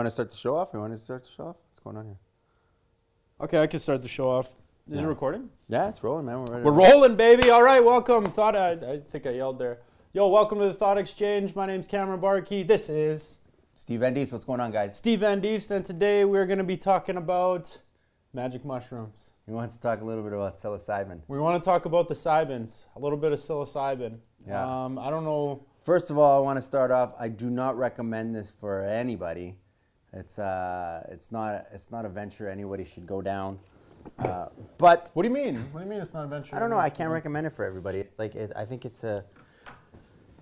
Do you want to start the show off? You want to start the show off? What's going on here? Okay, I can start the show off. Is Yeah. it recording? Yeah, it's rolling, man. We're ready. We're rolling, baby. All right, welcome. Thought I, I think I yelled there. Yo, welcome to the Thought Exchange. My name's Cameron Barkey. This is Steve Endies, what's going on, guys? Steve Van Diest, and today we're going to be talking about magic mushrooms. He wants to talk a little bit about psilocybin. We want to talk about the cybins, a little bit of psilocybin. Yeah. Um, I don't know. First of all, I want to start off. I do not recommend this for anybody. It's uh, it's not it's not a venture anybody should go down. Uh, but What do you mean? What do you mean it's not a venture? I don't know. I can't recommend it for everybody. It's like it, I think it's a.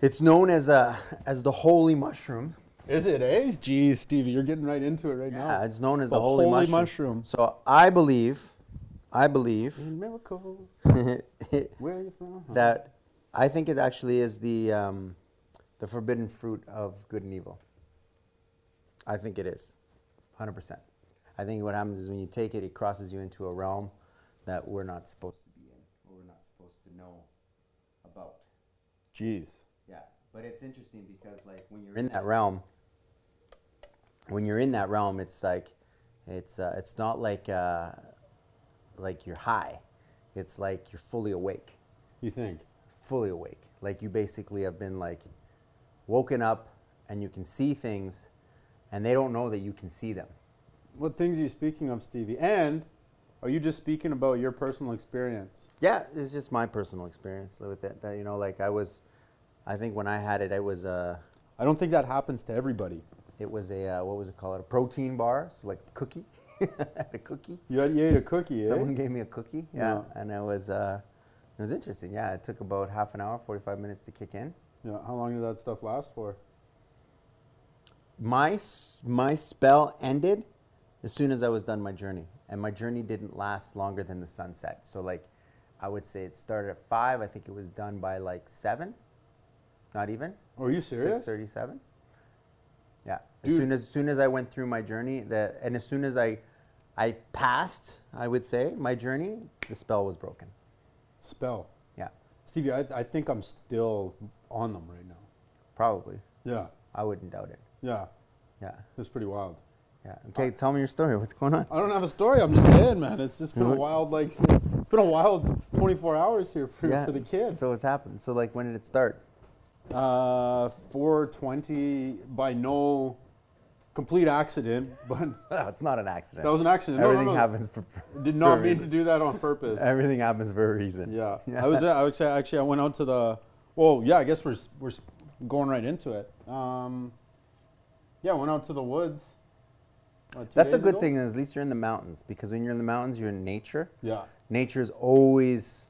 It's known as a as the holy mushroom. Is it, eh? Jeez, Stevie, you're getting right into it right Yeah, now. it's known as the, The holy, holy mushroom. mushroom. So I believe, I believe Miracle. Where are you from? that I think it actually is the um, the forbidden fruit of good and evil. I think it is, hundred percent. I think what happens is when you take it, it crosses you into a realm that we're not supposed to be in, or we're not supposed to know about. Jeez. Yeah, but it's interesting because like when you're in that realm, when you're in that realm, it's like, it's uh, it's not like uh, like you're high, it's like you're fully awake, You think? fully awake. Like you basically have been like woken up, and you can see things, and they don't know that you can see them. What things are you speaking of, Stevie? And are you just speaking about your personal experience? Yeah, it's just my personal experience with it. That, you know, like I was, I think when I had it, it was a, I don't think that happens to everybody. it was a uh, what was it called? A protein bar, so like cookie, a cookie. You, had, you ate a cookie, eh? Someone gave me a cookie, yeah, Yeah. and it was uh, it was interesting. Yeah, it took about half an hour, forty five minutes to kick in. Yeah. How long did that stuff last for? My my spell ended as soon as I was done my journey, and my journey didn't last longer than the sunset. So like, I would say it started at five. I think it was done by like seven, not even. Are you serious? Six thirty-seven. Yeah. As soon as, as soon as I went through my journey, the, and as soon as I, I passed, I would say my journey, the spell was broken. Spell. Yeah, Stevie, I, I think I'm still on them right now. probably. Yeah. I wouldn't doubt it. Yeah. Yeah, It's pretty wild. yeah. Okay, tell me your story. What's going on? I don't have a story. I'm just saying, man. It's just been a wild, like, it's, it's been a wild 24 hours here for, yeah. for the kid. So what's happened? So like, when did it start? Uh, 420 by no complete accident, but No, it's not an accident. that was an accident. No, no, Everything no. happens for. Did not a mean to do that on purpose. Everything happens for a reason. Yeah. Yeah. I was. I would say actually I went out to the. Well, yeah. I guess we're we're going right into it. Um, yeah, went out to the woods. uh, That's a good ago. thing. Is at least you're in the mountains because when you're in the mountains, you're in nature. Yeah. nature is always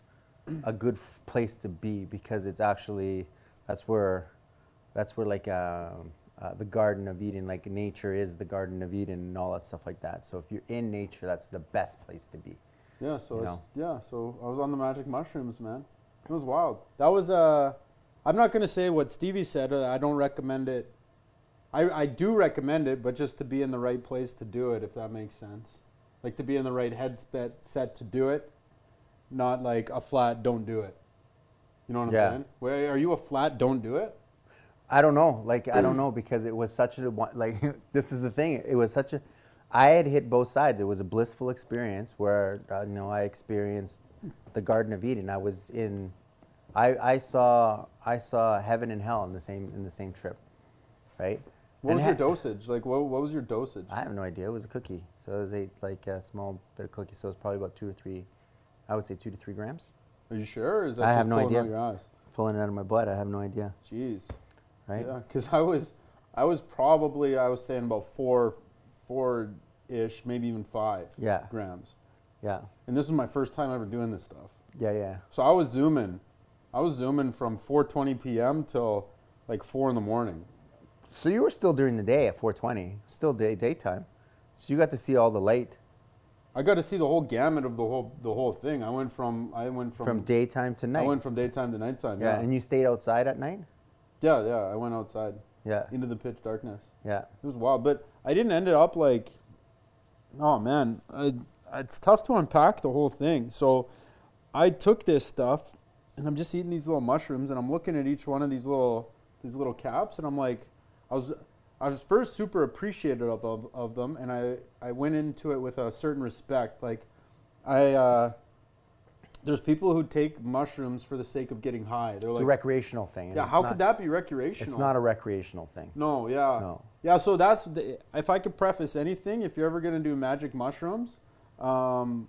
a good f- place to be because it's actually that's where that's where like um, uh, the Garden of Eden, like nature is the Garden of Eden and all that stuff like that. So if you're in nature, that's the best place to be. Yeah. So it's, know. yeah. So I was on the magic mushrooms, man. It was wild. That was Uh, I'm not gonna say what Stevie said. Uh, I don't recommend it. I I do recommend it, but just to be in the right place to do it, if that makes sense. Like to be in the right headset set to do it, not like a flat don't do it. You know what I'm Yeah. saying? Where are you a flat don't do it? I don't know, like I don't know because it was such a like this is the thing. It was such a I had hit both sides. It was a blissful experience where uh, you know I experienced the Garden of Eden. I was in, I, I saw I saw heaven and hell in the same in the same trip, right? What was your dosage? Like what, what was your dosage? I have no idea. It was a cookie, so it was a like a small bit of cookie. So it's probably about two or three, I would say two to three grams. Are you sure? Or is that I have no idea. Out? Pulling it out of my butt. I have no idea, Jeez. right? Yeah, because I was, I was probably I was saying about four, four ish, maybe even five Yeah, grams. yeah, And this was my first time ever doing this stuff. yeah, yeah. So I was zooming, I was zooming from 4:20 p.m. till like four in the morning. So you were still during the day at 420, still day daytime. So you got to see all the light I got to see the whole gamut of the whole the whole thing. I went from I went from, from, daytime to night. I went from daytime to nighttime. yeah, Yeah. and you stayed outside at night. yeah, yeah. I went outside Yeah, into the pitch darkness. yeah. It was wild, but I didn't end it up like. Oh man, I, it's tough to unpack the whole thing. So, I took this stuff, and I'm just eating these little mushrooms, and I'm looking at each one of these little these little caps, and I'm like, I was I was first super appreciative of, of, of them, and I, I went into it with a certain respect. Like, I uh, there's people who take mushrooms for the sake of getting high. They're It's like, a recreational thing. yeah, how not- could that be recreational? It's not a recreational thing. No, yeah, No. yeah. So that's the, if I could preface anything, if you're ever gonna do magic mushrooms, um,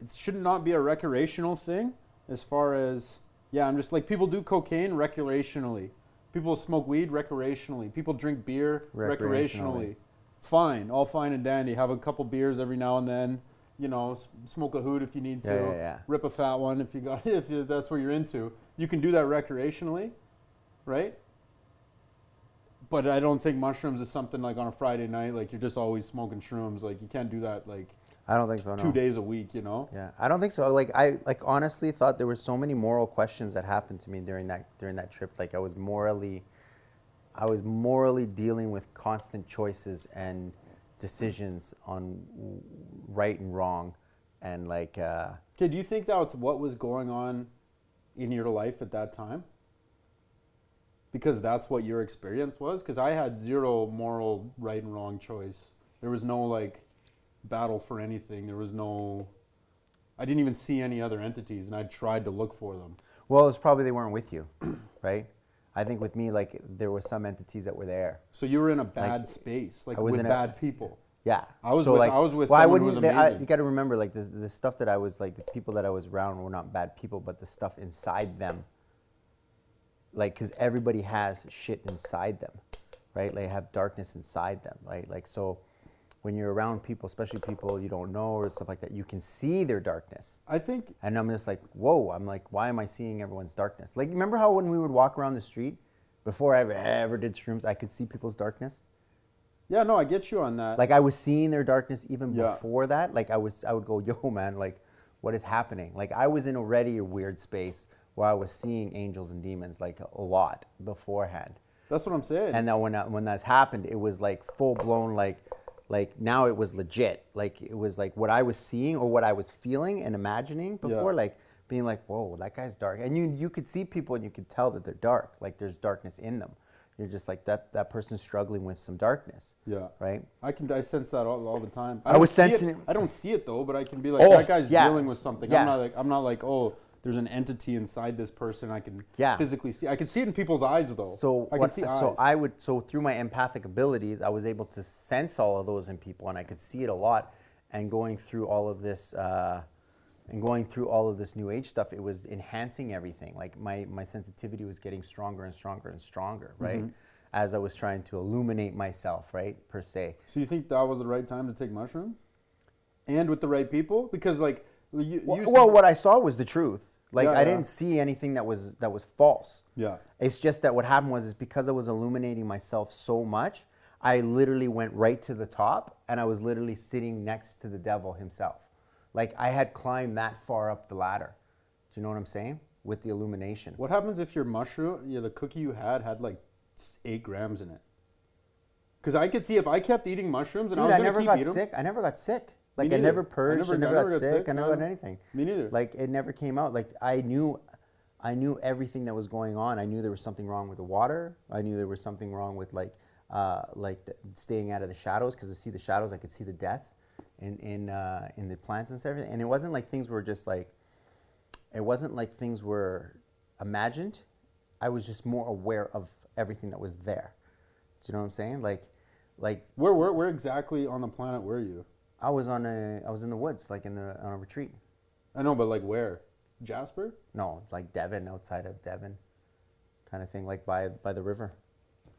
it should not be a recreational thing. As far as yeah, I'm just like people do cocaine recreationally. People smoke weed recreationally. People drink beer recreationally. Recreationally. Fine, all fine and dandy. Have a couple beers every now and then. You know, s- smoke a hoot if you need to. Yeah, yeah, yeah. Rip a fat one if you got if you, that's what you're into. You can do that recreationally, right? But I don't think mushrooms is something like on a Friday night, like you're just always smoking shrooms. Like you can't do that like I don't think so. No. two days a week, you know? Yeah, I don't think so. Like I like honestly thought there were so many moral questions that happened to me during that during that trip. Like I was morally, I was morally dealing with constant choices and decisions on right and wrong, and like uh, Okay, do you think that's what was going on in your life at that time? Because that's what your experience was? Because I had zero moral right and wrong choice. There was no like battle for anything. There was no. I didn't even see any other entities, and I tried to look for them. well, it's probably they weren't with you, right? I think with me, like there were some entities that were there. So you were in a bad space, like I was with in a- bad people. Yeah, I was so with- like, I was with well, I someone who wouldn't. was they- I- you got to remember, like the, the stuff that I was like, the people that I was around were not bad people, but the stuff inside them. Like, because everybody has shit inside them, right? They have darkness inside them, right? Like, so when you're around people, especially people you don't know or stuff like that, you can see their darkness. I think And I'm just like, whoa, I'm like, why am I seeing everyone's darkness? Like, remember how when we would walk around the street, before I ever, ever did shrooms, I could see people's darkness? Yeah, no, I get you on that. Like I was seeing their darkness even Yeah. before that. Like I was, I would go, yo, man, like what is happening? Like I was in already a weird space where I was seeing angels and demons like a lot beforehand. That's what I'm saying. And then when when that's happened, it was like full blown, like like now it was legit. Like it was like what I was seeing or what I was feeling and imagining before, Yeah. like being like, whoa, that guy's dark. And you you could see people and you could tell that they're dark. Like there's darkness in them. You're just like that that person's struggling with some darkness. yeah. Right. I can I sense that all, all the time. I don't was see it- sensing it- I don't see it though, but I can be like Oh, that guy's yeah, dealing with something. yeah. I'm not like I'm not like oh there's an entity inside this person. I can Yeah. physically see. I can see it in people's eyes though. So I can see so eyes. I would so through my empathic abilities, I was able to sense all of those in people, and I could see it a lot. And going through all of this, uh, and going through all of this new age stuff, it was enhancing everything. Like my my sensitivity was getting stronger and stronger and stronger, right? Mm-hmm. As I was trying to illuminate myself, right, per se. so you think that was the right time to take mushrooms, and with the right people? Because like you, Well, you well, what I saw was the truth. Like Yeah, I yeah. didn't see anything that was that was false. yeah. It's just that what happened was is because I was illuminating myself so much, I literally went right to the top and I was literally sitting next to the devil himself. Like I had climbed that far up the ladder. Do you know what I'm saying? With the illumination. What happens if your mushroom, yeah, the cookie you had had like eight grams in it? Because I could see if I kept eating mushrooms and I was gonna never got sick. I never got sick. Like I never purged. I never- never, I got, never got sick. sick, I never got anything. Me neither. Like it never came out. Like I knew, I knew everything that was going on. I knew there was something wrong with the water. I knew there was something wrong with like, uh, like the, staying out of the shadows because to see the shadows, I could see the death in in uh, in the plants and everything. And it wasn't like things were just like, it wasn't like things were imagined. I was just more aware of everything that was there. Do you know what I'm saying? Like, like Where, where, where exactly on the planet were you? I was on a, I was in the woods, like in the on a retreat. I know, but like where? Jasper? No, it's like Devon, outside of Devon, kind of thing, like by by the river.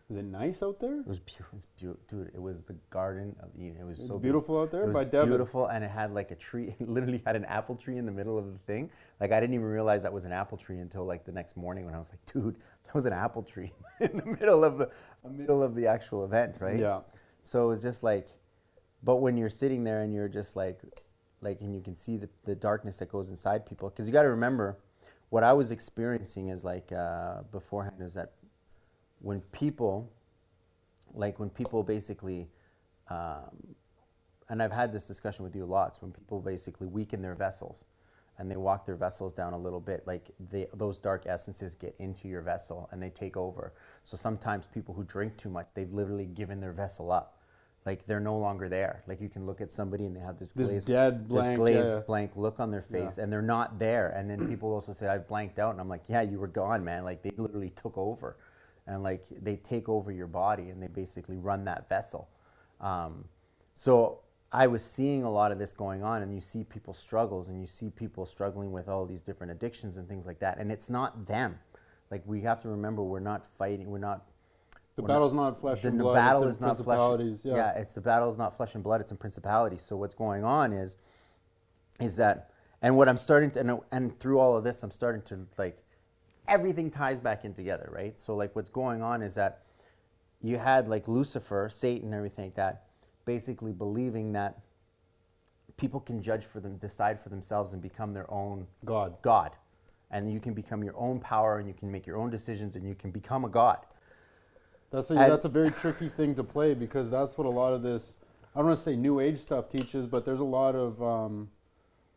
Was it nice out there? It was beautiful, it was beau- dude. It was the Garden of Eden. It was It's so beautiful out there It was by Devon. beautiful, and it had like a tree. It literally had an apple tree in the middle of the thing. Like I didn't even realize that was an apple tree until like the next morning when I was like, dude, that was an apple tree in the middle of the middle of the actual event, right? Yeah. So it was just like, but when you're sitting there and you're just like, like, and you can see the, the darkness that goes inside people, because you got to remember, what I was experiencing is like uh, beforehand is that when people, like when people basically, um, and I've had this discussion with you lots, when people basically weaken their vessels, and they walk their vessels down a little bit, like they, those dark essences get into your vessel and they take over. So sometimes people who drink too much, they've literally given their vessel up. Like they're no longer there. Like you can look at somebody and they have this, This glazed, dead blank, this glazed yeah. blank look on their face, Yeah. and they're not there. And then people also say, "I've blanked out," and I'm like, "Yeah, you were gone, man. Like they literally took over, and like they take over your body and they basically run that vessel." Um, so I was seeing a lot of this going on, and you see people's struggles, and you see people struggling with all these different addictions and things like that. And it's not them. Like we have to remember, we're not fighting. We're not. The battle's not flesh the, and the blood. battle it's is not flesh. principalities, Yeah. Yeah. it's the battle is not flesh and blood. It's in principalities. So what's going on is, is that, and what I'm starting to, and, and through all of this, I'm starting to like, everything ties back in together, right? So like, what's going on is that you had like Lucifer, Satan, everything like that, basically believing that people can judge for them, decide for themselves, and become their own God. God. And you can become your own power, and you can make your own decisions, and you can become a God. That's a, And- that's a very tricky thing to play because that's what a lot of this I don't want to say new age stuff teaches, but there's a lot of um,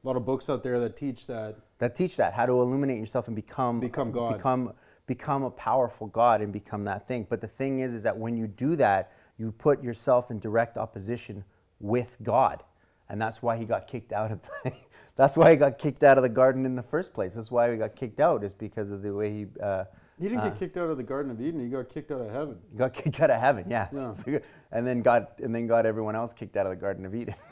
a lot of books out there that teach that. That teach that how to illuminate yourself and become Become God. become become a powerful god and become that thing. But the thing is is that when you do that you put yourself in direct opposition with god. And that's why he got kicked out of the, that's why he got kicked out of the garden in the first place. That's why he got kicked out is because of the way he uh, he didn't Uh. get kicked out of the Garden of Eden. He got kicked out of heaven. got kicked out of heaven yeah, Yeah. So- and then got and then got everyone else kicked out of the garden of eden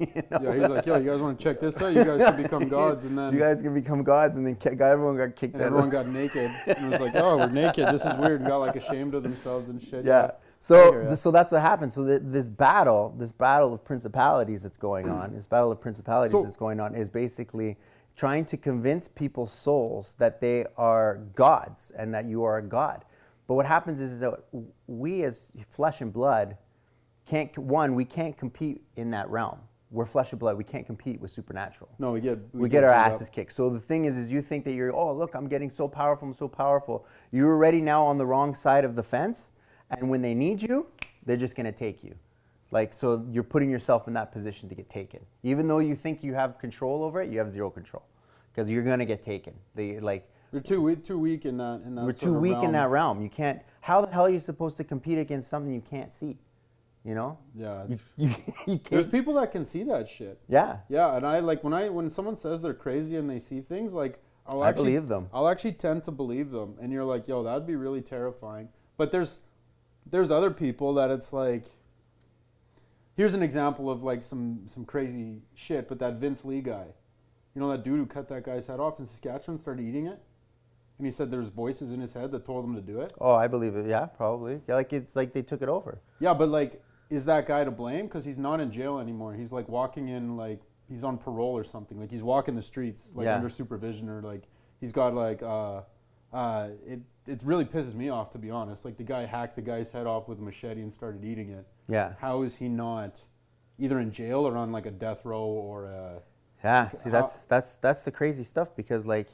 You know? Yeah, he's like, yo, you guys want to check this out? You guys can become gods, and then you guys can become gods and then ki- got everyone got kicked out everyone got naked. And it was like, oh, we're naked. This is weird. And got like ashamed of themselves and shit. yeah. So, so that's what happened. So th- this battle, this battle of principalities that's going on, this battle of principalities So- that's going on, is basically trying to convince people's souls that they are gods and that you are a god. But what happens is, is that we, as flesh and blood, can't. One, we can't compete in that realm. We're flesh and blood. We can't compete with supernatural No, we get we, get our beat up. asses kicked. So the thing is, is you think that you're, oh, look, I'm getting so powerful, I'm so powerful. You're already now on the wrong side of the fence, and when they need you, they're just gonna take you. Like, so you're putting yourself in that position to get taken. Even though you think you have control over it, you have zero control, because you're gonna get taken. They like, We're too weak, too weak in that. In that we're too weak in realm. that realm. You can't. How the hell are you supposed to compete against something you can't see? You know, Yeah, you, you, you there's people that can see that shit. Yeah, Yeah, and I like when I when someone says they're crazy and they see things like I'll I actually believe them. I'll actually tend to believe them, and you're like, yo, that'd be really terrifying. But there's there's other people that it's like. Here's an example of like some some crazy shit, but that Vince Li guy, you know that dude who cut that guy's head off in Saskatchewan, started eating it, and he said there's voices in his head that told him to do it. Oh, I believe it. Yeah, probably. Yeah, like it's like they took it over. Yeah, but like, is that guy to blame? Because he's not in jail anymore. He's like walking in like he's on parole or something. Like he's walking the streets like Yeah. under supervision or like he's got like uh, uh, it. It really pisses me off to be honest. Like the guy hacked the guy's head off with a machete and started eating it. Yeah. How is he not either in jail or on like a death row or uh Yeah, see, How- that's that's that's the crazy stuff because like,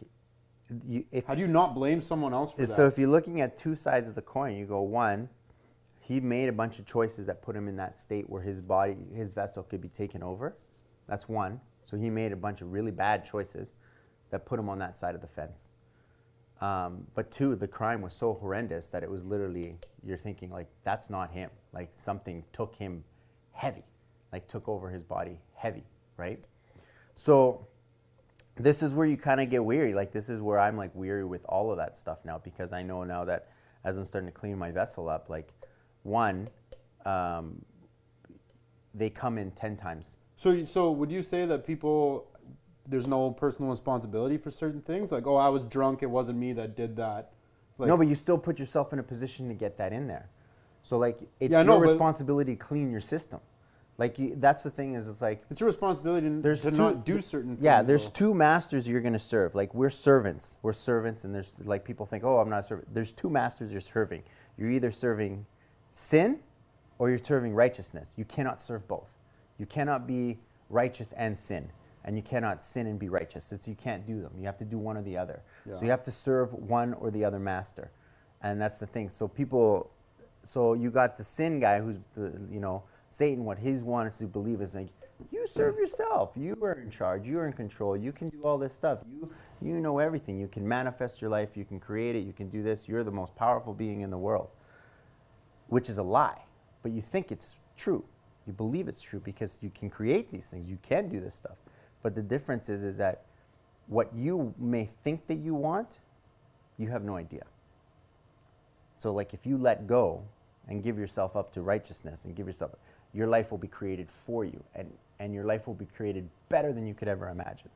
you, if how do you not blame someone else for that? so if you're looking at two sides of the coin, you go one, he made a bunch of choices that put him in that state where his body, his vessel could be taken over. That's one. So he made a bunch of really bad choices that put him on that side of the fence. Um, but two, the crime was so horrendous that it was literally you're thinking like that's not him. Like something took him heavy, like took over his body heavy, right? So this is where you kind of get weary. Like this is where I'm like weary with all of that stuff now because I know now that as I'm starting to clean my vessel up, like one, um, they come in ten times. So, so would you say that people, there's no personal responsibility for certain things? Like, oh, I was drunk. It wasn't me that did that. Like, no, but you still put yourself in a position to get that in there. So like it's Yeah, your responsibility to clean your system. Like you, that's the thing is it's like it's your responsibility to, there's to two, not do certain things. Yeah, there's though. two masters you're going to serve. Like we're servants. We're servants, and there's like people think, oh, I'm not a servant. There's two masters you're serving. You're either serving sin, or you're serving righteousness. You cannot serve both. You cannot be righteous and sin, and you cannot sin and be righteous. It's, you can't do them. You have to do one or the other. So you have to serve one or the other master, and that's the thing. So people, so you got the sin guy who's you know Satan, what he wants to believe is like, you serve yourself. You are in charge. You are in control. You can do all this stuff. You you know everything. You can manifest your life. You can create it. You can do this. You're the most powerful being in the world, which is a lie. But you think it's true. You believe it's true because you can create these things. You can do this stuff. But the difference is, is that what you may think that you want, you have no idea. So, like, if you let go and give yourself up to righteousness and give yourself, your life will be created for you, and, and your life will be created better than you could ever imagine.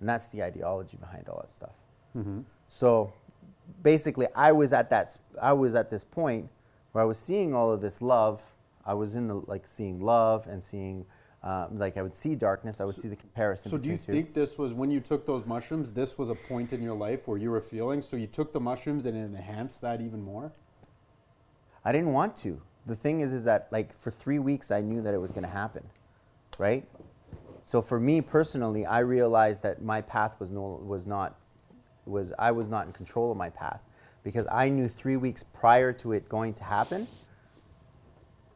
And that's the ideology behind all that stuff. Mm-hmm. So, basically, I was at that. I was at this point where I was seeing all of this love. I was in the like seeing love and seeing, um, like I would see darkness. I would see the comparison. So do you think this was when you took those mushrooms? This was a point in your life where you were feeling. So you took the mushrooms and it enhanced that even more. I didn't want to. The thing is, is that like for three weeks I knew that it was going to happen, right? So for me personally, I realized that my path was no was not was I was not in control of my path because I knew three weeks prior to it going to happen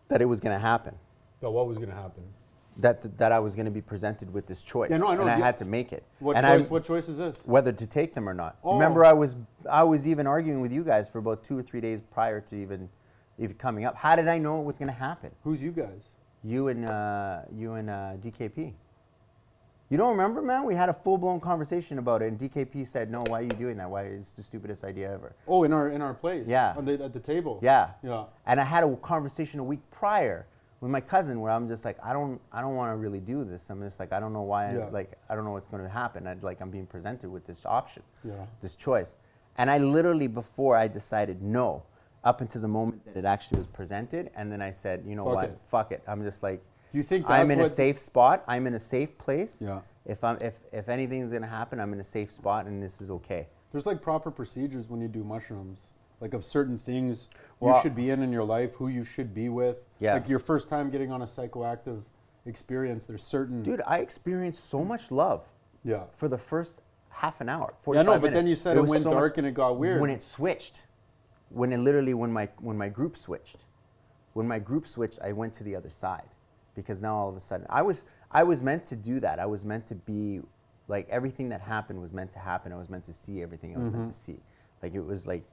that it was going to happen. But what was going to happen? That that I was going to be presented with this choice, Yeah, no, I know. and I Yeah. had to make it. What and choice? I, what choice is this? whether to take them or not. Oh. Remember, I was I was even arguing with you guys for about two or three days prior to even even coming up. How did I know it was going to happen? Who's you guys? You and uh, you and uh, DKP. You don't remember, man? We had a full blown conversation about it, and DKP said, "No, why are you doing that? Why it's the stupidest idea ever." Oh, in our in our place. Yeah. On the, at the table. Yeah. Yeah. And I had a conversation a week prior with my cousin where I'm just like, I don't, I don't want to really do this. I'm just like, I don't know why. Yeah. I, like, I don't know what's going to happen. I like, I'm being presented with this option, Yeah. this choice, and I literally before I decided no, up until the moment that it actually was presented, and then I said, you know Fuck what, it. fuck it. I'm just like, you think I'm in a safe spot. I'm in a safe place. Yeah. If I'm, if if anything's gonna happen, I'm in a safe spot, and this is okay. There's like proper procedures when you do mushrooms, like of certain things Well- you should be in in your life, who you should be with. Yeah. Like your first time getting on a psychoactive experience, there's certain. Dude, I experienced so much love. Yeah. for the first half an hour. Yeah, 45 no, but minutes. then you said it, was went so dark much- and it got weird. When it switched, when it literally when my when my group switched, when my group switched, I went to the other side because now all of a sudden I was I was meant to do that. I was meant to be like everything that happened was meant to happen. I was meant to see everything I was meant to Mm-hmm. see. Like it was like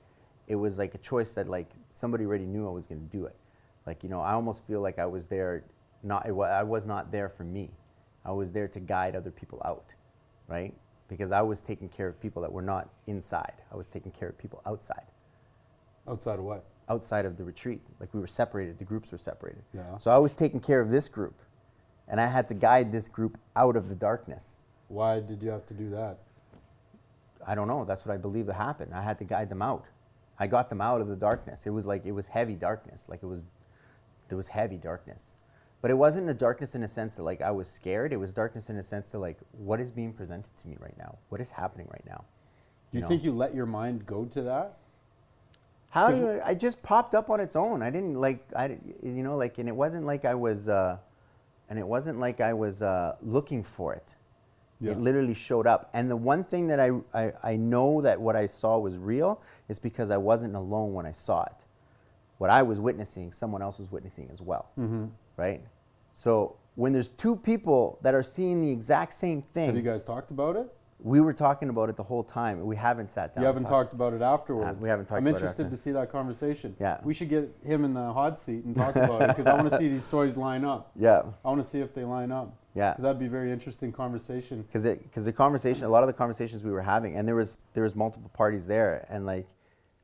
it was like a choice that like somebody already knew I was going to do it. Like you know, I almost feel like I was there not I was not there for me. I was there to guide other people out, right? Because I was taking care of people that were not inside. I was taking care of people outside, Outside of what? outside of the retreat. Like we were separated, the groups were separated. Yeah. So I was taking care of this group, and I had to guide this group out of the darkness. Why did you have to do that? I don't know. That's what I believe that happened. I had to guide them out. I got them out of the darkness. It was like it was heavy darkness. Like it was there was heavy darkness. But it wasn't the darkness in a sense that like I was scared. It was darkness in a sense that like what is being presented to me right now? What is happening right now? Do you know? think you let your mind go to that? How do you, I just popped up on its own. I didn't like I you know like and it wasn't like I was uh, and it wasn't like I was uh, looking for it. Yeah. It literally showed up. And the one thing that I, I I know that what I saw was real is because I wasn't alone when I saw it. What I was witnessing, someone else was witnessing as well. Mm-hmm. Right? So when there's two people that are seeing the exact same thing, Have you guys talked about it? we were talking about it the whole time. We haven't sat down. You haven't talked. about it afterwards. Uh, we haven't talked I'm about it interested to see that conversation. Yeah. We should get him in the hot seat and talk about it because I want to see these stories line up. Yeah. I want to see if they line up. Yeah. Because that'd be a very interesting conversation. because it because the conversation a lot of the conversations we were having and there was there was multiple parties there and like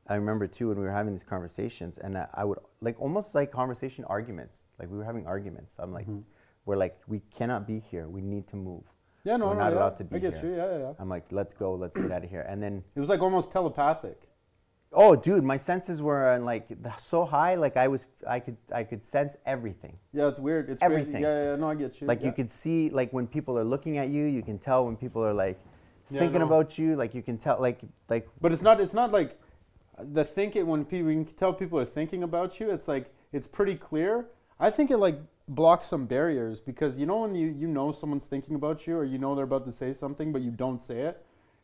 i remember too when we were having these conversations and I, I would like almost like conversation arguments like we were having arguments i'm like mm-hmm. we're like we cannot be here we need to move Yeah, no, we're no, not yeah. allowed to be I get here you. Yeah, yeah, yeah. i'm like let's go let's get out of here and then It was like almost telepathic. Oh dude my senses were like so high like i was i could i could sense everything Yeah, it's weird. It's Everything. crazy. Yeah, yeah, yeah, no, I get you. like yeah. you could see like when people are looking at you you can tell when people are like Yeah, thinking no. about you like you can tell like like But it's not. It's not like the thinking when people you can tell people are thinking about you. It's like it's pretty clear. I think it like blocks some barriers because you know when you you know someone's thinking about you or you know they're about to say something but you don't say it,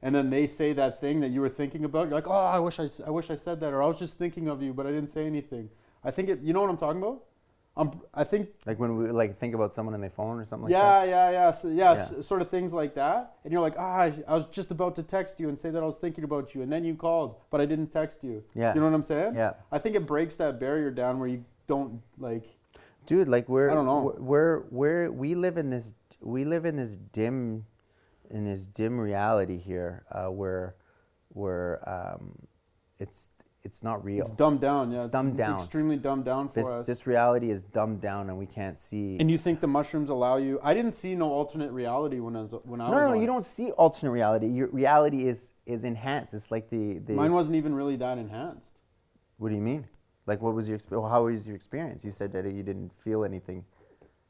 and then they say that thing that you were thinking about. You're like, oh, I wish I, I wish I said that, or I was just thinking of you, but I didn't say anything. I think it. You know what I'm talking about? Um, I think Like when we like think about someone on their phone or something like yeah, that. yeah, yeah, so, yeah, Yeah. s- sort of things like that. And you're like, ah, I, I was just about to text you and say that I was thinking about you, and then you called, but I didn't text you. Yeah. You know what I'm saying? Yeah. I think it breaks that barrier down where you don't like. Dude, like we're I don't know. we're we're we live in this we live in this dim in this dim reality here uh, where where um, it's it's not real. It's dumbed down. Yeah, It's dumbed down. extremely dumbed down for this us. this reality is dumbed down and we can't see. and you think the mushrooms allow you? I didn't see no alternate reality when I was when I no, was. no, no, you don't see alternate reality. Your reality is is enhanced. It's like the the. Mine wasn't even really that enhanced. what do you mean? Like, what was your exp- how was your experience? You said that you didn't feel anything.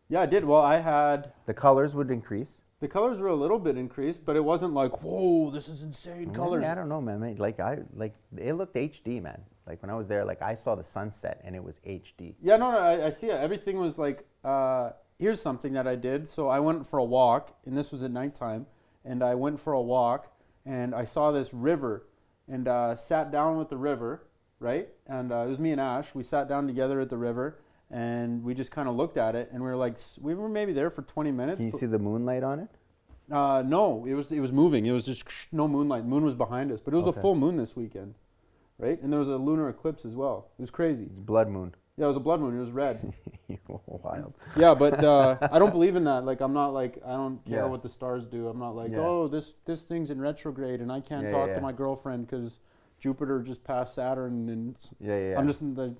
Yeah, I did. Well, I had The colors would increase. The colors were a little bit increased, but it wasn't like, whoa, this is insane colors. I don't know, man. man. Like I like it looked HD, man. Like when I was there, like I saw the sunset and it was HD. Yeah, no, no, I, I see it. Everything was like, uh, here's something that I did. So I went for a walk, and this was at nighttime, and I went for a walk, and I saw this river, and uh, sat down with the river, right? And uh, it was me and Ash. We sat down together at the river, and we just kind of looked at it, and we were like, we were maybe there for 20 minutes. Can you see the moonlight on it? Uh, no, it was it was moving. It was just no moonlight. Moon was behind us, but it was Okay. a full moon this weekend, right? And there was a lunar eclipse as well. It was crazy. It's blood moon. Yeah, it was a blood moon. It was red. Wild. yeah, but uh, I don't believe in that. Like, I'm not like I don't care Yeah. what the stars do. I'm not like, Yeah. oh, this this thing's in retrograde, and I can't Yeah, talk to my girlfriend because Jupiter just passed Saturn, and Yeah, yeah. yeah. I'm just in the.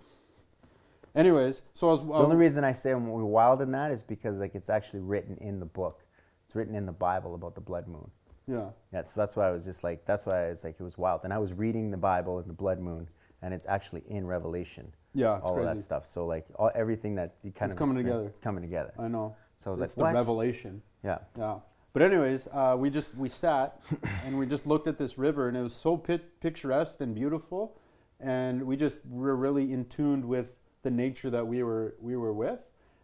Anyways, so I was. the only reason I say we're wild in that is because like it's actually written in the book. It's written in the Bible about the blood moon. yeah. Yeah, so that's why I was just like, that's why it's like it was wild. And I was reading the Bible and the blood moon, and it's actually in Revelation. Yeah, it's all of crazy. that stuff. So like all, everything that you kind It's of coming together. It's coming together. I know. So I was it's like, the what? revelation. yeah. Yeah. But anyways, uh, we just we sat and we just looked at this river and it was so pit- picturesque and beautiful, and we just were really in tuned with the nature that we were we were with,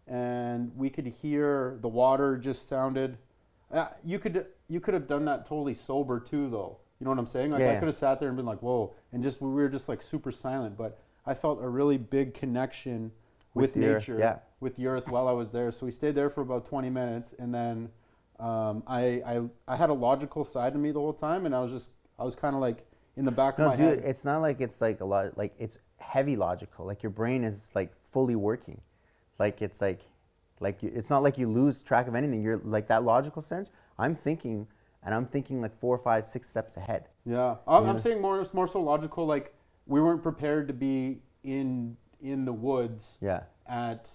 and we could hear the water just sounded. Uh, you could you could have done that totally sober too, though. You know what I'm saying? Like Yeah, I could have sat there and been like, "Whoa!" and just we were just like super silent, but I felt a really big connection with, With the earth, nature yeah. with the earth while I was there. So we stayed there for about 20 minutes, and then um, I, I I had a logical side to me the whole time, and I was just I was kind of like in the back of No, my dude, head. it's not like it's like a lot. Like it's heavy logical. Like your brain is like fully working. Like it's like, like you, it's not like you lose track of anything. You're like that logical sense. I'm thinking, and I'm thinking like four, five, six steps ahead. Yeah, I'm, Yeah. I'm saying more more so logical. Like we weren't prepared to be in in the woods Yeah. at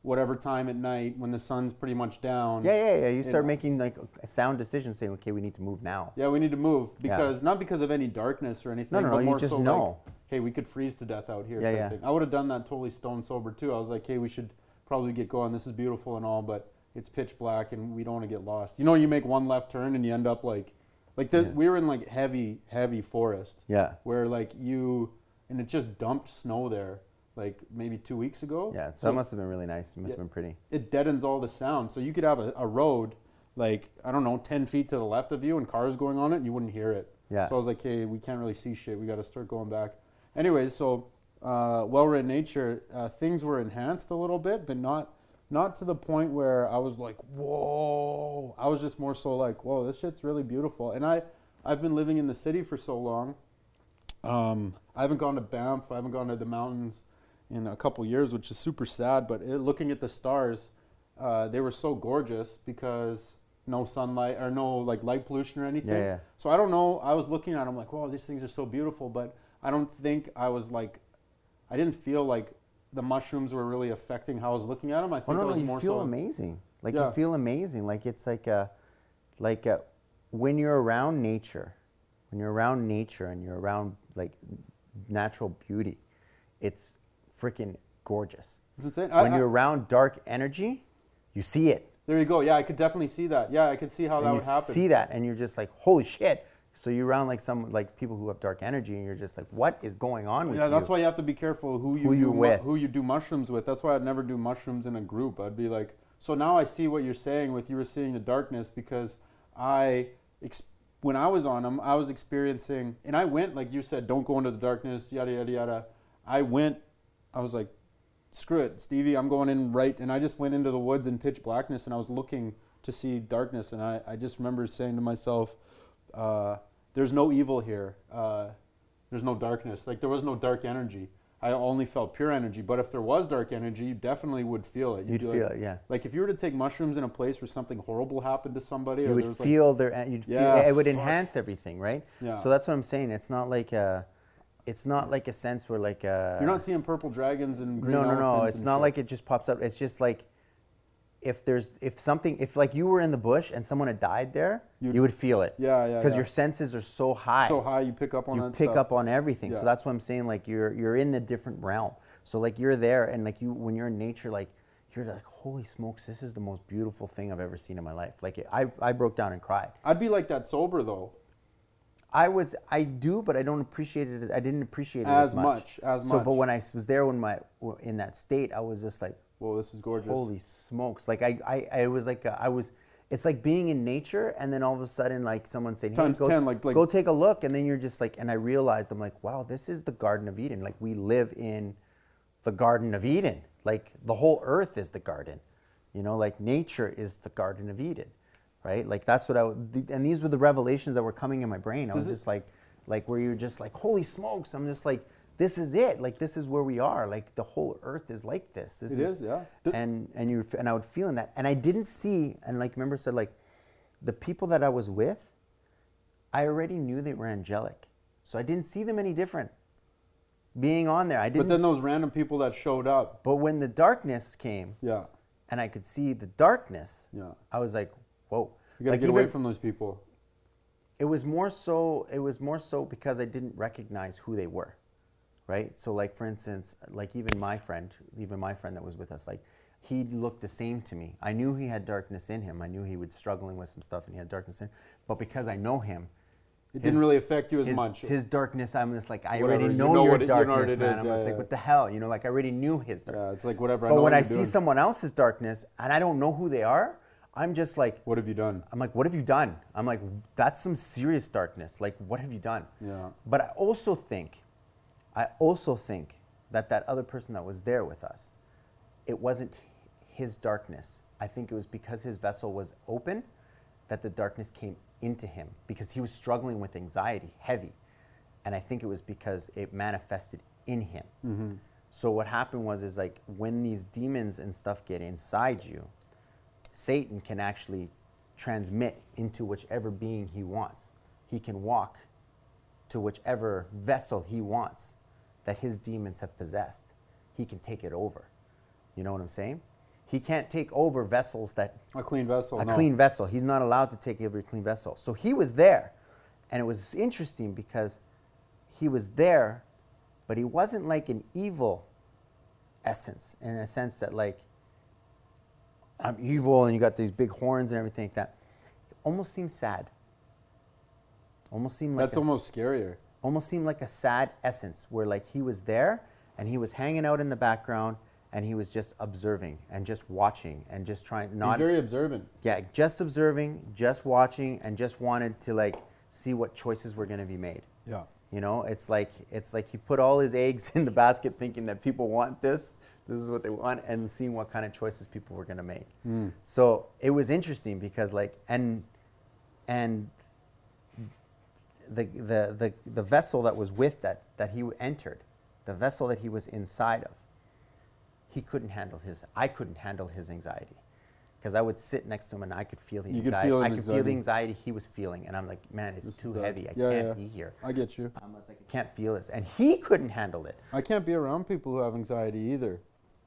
whatever time at night when the sun's pretty much down. Yeah, yeah, yeah. You start making like a sound decision, saying, "Okay, we need to move now." Yeah, we need to move Yeah. because not because of any darkness or anything. No, no, but no. You just so know. Like, hey, we could freeze to death out here. Yeah, yeah. Thing. I would have done that totally stone sober too. I was like, hey, we should probably get going. This is beautiful and all, but it's pitch black and we don't want to get lost. You know, you make one left turn and you end up like, like the, Yeah. we were in like heavy, heavy forest Yeah. where like you, and it just dumped snow there like maybe two weeks ago. Yeah. So, So that must have been really nice. It must Yeah. have been pretty. it deadens all the sound. So you could have a, a road like I don't know, ten feet to the left of you, and cars going on it, and you wouldn't hear it. Yeah. So I was like, hey, we can't really see shit. We got to start going back. Anyways, so uh, well-read nature, uh, things were enhanced a little bit, but not not to the point where I was like, whoa. I was just more so like, whoa, this shit's really beautiful. And I I've been living in the city for so long. Um, I haven't gone to Banff. I haven't gone to the mountains in a couple years, which is super sad. But it, looking at the stars, uh, they were so gorgeous because no sunlight or no like light pollution or anything. Yeah, yeah. So I don't know. I was looking at them like, wow, these things are so beautiful. But I don't think I was like, I didn't feel like the mushrooms were really affecting how I was looking at them. I think Oh no, no, you feel so. amazing. Like Yeah. you feel amazing. Like it's like a, like a, when you're around nature, when you're around nature and you're around like natural beauty, it's freaking gorgeous. It's insane. When I- you're around dark energy, you see it. there you go. Yeah, I could definitely see that. Yeah, I could see how and that you would happen. see that and you're just like, holy shit. So you're around like some like people who have dark energy and you're just like, what is going on with Yeah, you? Yeah, that's why you have to be careful who you Who do you with. who you do mushrooms with. That's why I'd never do mushrooms in a group. I'd be like, so now I see what you're saying with you were seeing the darkness because I, when I was on them, I was experiencing, and I went like you said, don't go into the darkness, yada yada yada. I went, I was like, screw it, Stevie, I'm going in right. And I just went into the woods in pitch blackness and I was looking to see darkness. And I, I just remember saying to myself, uh, there's no evil here. Uh, there's no darkness. Like there was no dark energy. I only felt pure energy. But if there was dark energy, you definitely would feel it. You'd be feel like, it, yeah. Like if you were to take mushrooms in a place where something horrible happened to somebody, You or would there was, like, feel their, you'd Yeah, feel, it would fuck. enhance everything, right? Yeah. So that's what I'm saying. It's not like a, it's not like a sense where like a. you're not seeing purple dragons and green no, no, no. It's not shit. like it just pops up. It's just like if there's if something if like you were in the bush and someone had died there, You'd- you would feel it. Yeah, yeah, Because yeah. your senses are so high. so high you pick up on you pick stuff. up on everything. Yeah. So that's what I'm saying. Like you're you're in the different realm. So like you're there and like you when you're in nature, like you're like holy smokes, this is the most beautiful thing I've ever seen in my life. Like I I broke down and cried. I'd be like that sober though. I was I do, but I don't appreciate it. I didn't appreciate it as, As much, as much. so, but when I was there, when my in that state, I was just like, Whoa, this is gorgeous. holy smokes! Like I I, I was like uh, I was. It's like being in nature, and then all of a sudden, like someone saying, "Hey, Times go, 10, like- like- go take a look," and then you're just like, and I realized I'm like, wow, this is the Garden of Eden. Like we live in the Garden of Eden. Like the whole earth is the garden. You know, like nature is the Garden of Eden, right? Like that's what I. And these were the revelations that were coming in my brain. I was it- just like, like where you're just like, holy smokes! I'm just like, this is it. Like this is where we are. Like the whole earth is like this. This It is, yeah. And and you and I would feel in that, and I didn't see, and like remember said like, the people that I was with, I already knew they were angelic, so I didn't see them any different. Being on there, I But didn't. then those random people that showed up, But when the darkness came yeah, and I could see the darkness, yeah. I was like, whoa. You gotta Like get away from those people. It was more so. It was more so because I didn't recognize who they were, right? So, like for instance, like even my friend, even my friend that was with us, like he looked the same to me. I knew he had darkness in him. I knew he was struggling with some stuff, and he had darkness in. But because I know him, It his- didn't really affect you as his, much. His darkness, I'm just like I Whatever, already you know, know your what it- you know darkness, man. is, I'm yeah, just like, what the hell, you know? Like I already knew his darkness. yeah, it's like whatever. I But know when I see doing. someone else's darkness and I don't know who they are, I'm just like, what have you done? I'm like, what have you done? I'm like, that's some serious darkness. Like, what have you done? Yeah. But I also think, I also think that that other person that was there with us, it wasn't his darkness. I think it was because his vessel was open that the darkness came into him because he was struggling with anxiety, heavy. And I think it was because it manifested in him. Mm-hmm. So what happened was is like when these demons and stuff get inside you, Satan can actually transmit into whichever being he wants. He can walk to whichever vessel he wants that his demons have possessed. He can take it over. You know what I'm saying? He can't take over vessels that A clean vessel. a no. clean vessel. He's not allowed to take every clean vessel. So he was there, and it was interesting because he was there, but he wasn't like an evil essence in a sense that like I'm evil and you got these big horns and everything like that. It almost seemed sad. Almost seemed like That's a- almost scarier. Almost seemed like a sad essence where like he was there and he was hanging out in the background and he was just observing and just watching and just trying not He's not very observant. yeah, just observing, just watching, and just wanted to like see what choices were going to be made. Yeah. You know, it's like it's like he put all his eggs in the basket, thinking that people want this, this is what they want, and seeing what kind of choices people were going to make. Hmm. So it was interesting because like and and the, the the the vessel that was with that that he entered, the vessel that he was inside of, he couldn't handle his. I couldn't handle his anxiety because I would sit next to him and I could feel the You could anxiety. feel I could feel the anxiety. anxiety he was feeling, and I'm like, man, it's This too heavy. I Yeah, can't yeah. be here. I get you. I was like, I can't feel this, and he couldn't handle it. I can't be around people who have anxiety either.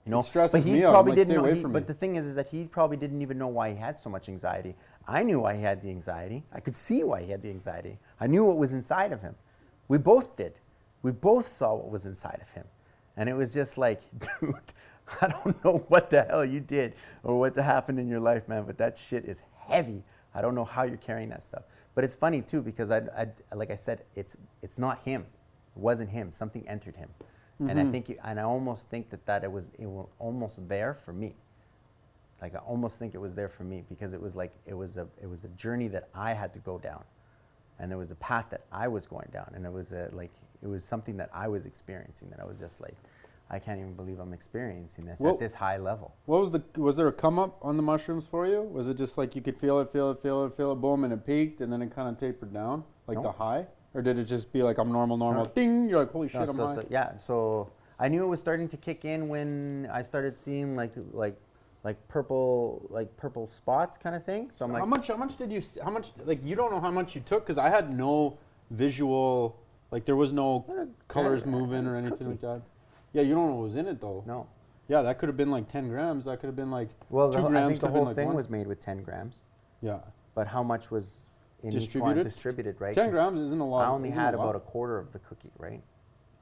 You know, it stresses but he me out. Probably like, didn't know. he- but me. the thing is, is that he probably didn't even know why he had so much anxiety. I knew why he had the anxiety. I could see why he had the anxiety. I knew what was inside of him. We both did. We both saw what was inside of him, and it was just like, dude, I don't know what the hell you did or what happened in your life, man, but that shit is heavy. I don't know how you're carrying that stuff. But it's funny too because I, I like I said, it's it's not him. It wasn't him. Something entered him, and Mm-hmm. I think it- and I almost think that that it was it was almost there for me. Like I almost think it was there for me because it was like it was a it was a journey that I had to go down, and there was a path that I was going down, and it was a like it was something that I was experiencing that I was just like, I can't even believe I'm experiencing this Well- at this high level. What was the? Was there a come up on the mushrooms for you? Was it just like you could feel it, feel it, feel it, feel it, boom, and it peaked, and then it kind of tapered down, like the high, or did it just be like I'm normal, normal, No. ding? You're like, holy shit, No, I'm high. so- yeah, so I knew it was starting to kick in when I started seeing like like like purple like purple spots kind of thing. So I'm like, how much? How much did you? How much? Like you don't know how much you took because I had no visual. Like there was no colors a- moving a or anything cookie. like that. Yeah, you don't know what was in it though. no. Yeah, that could have been like 10 grams. That could have been like Well, the, two whole- grams. I think the could have been whole thing was made with 10 grams, Yeah, but how much was in each one Distributed? distributed, right? 10 grams isn't a lot. I only had a about a quarter of the cookie, right?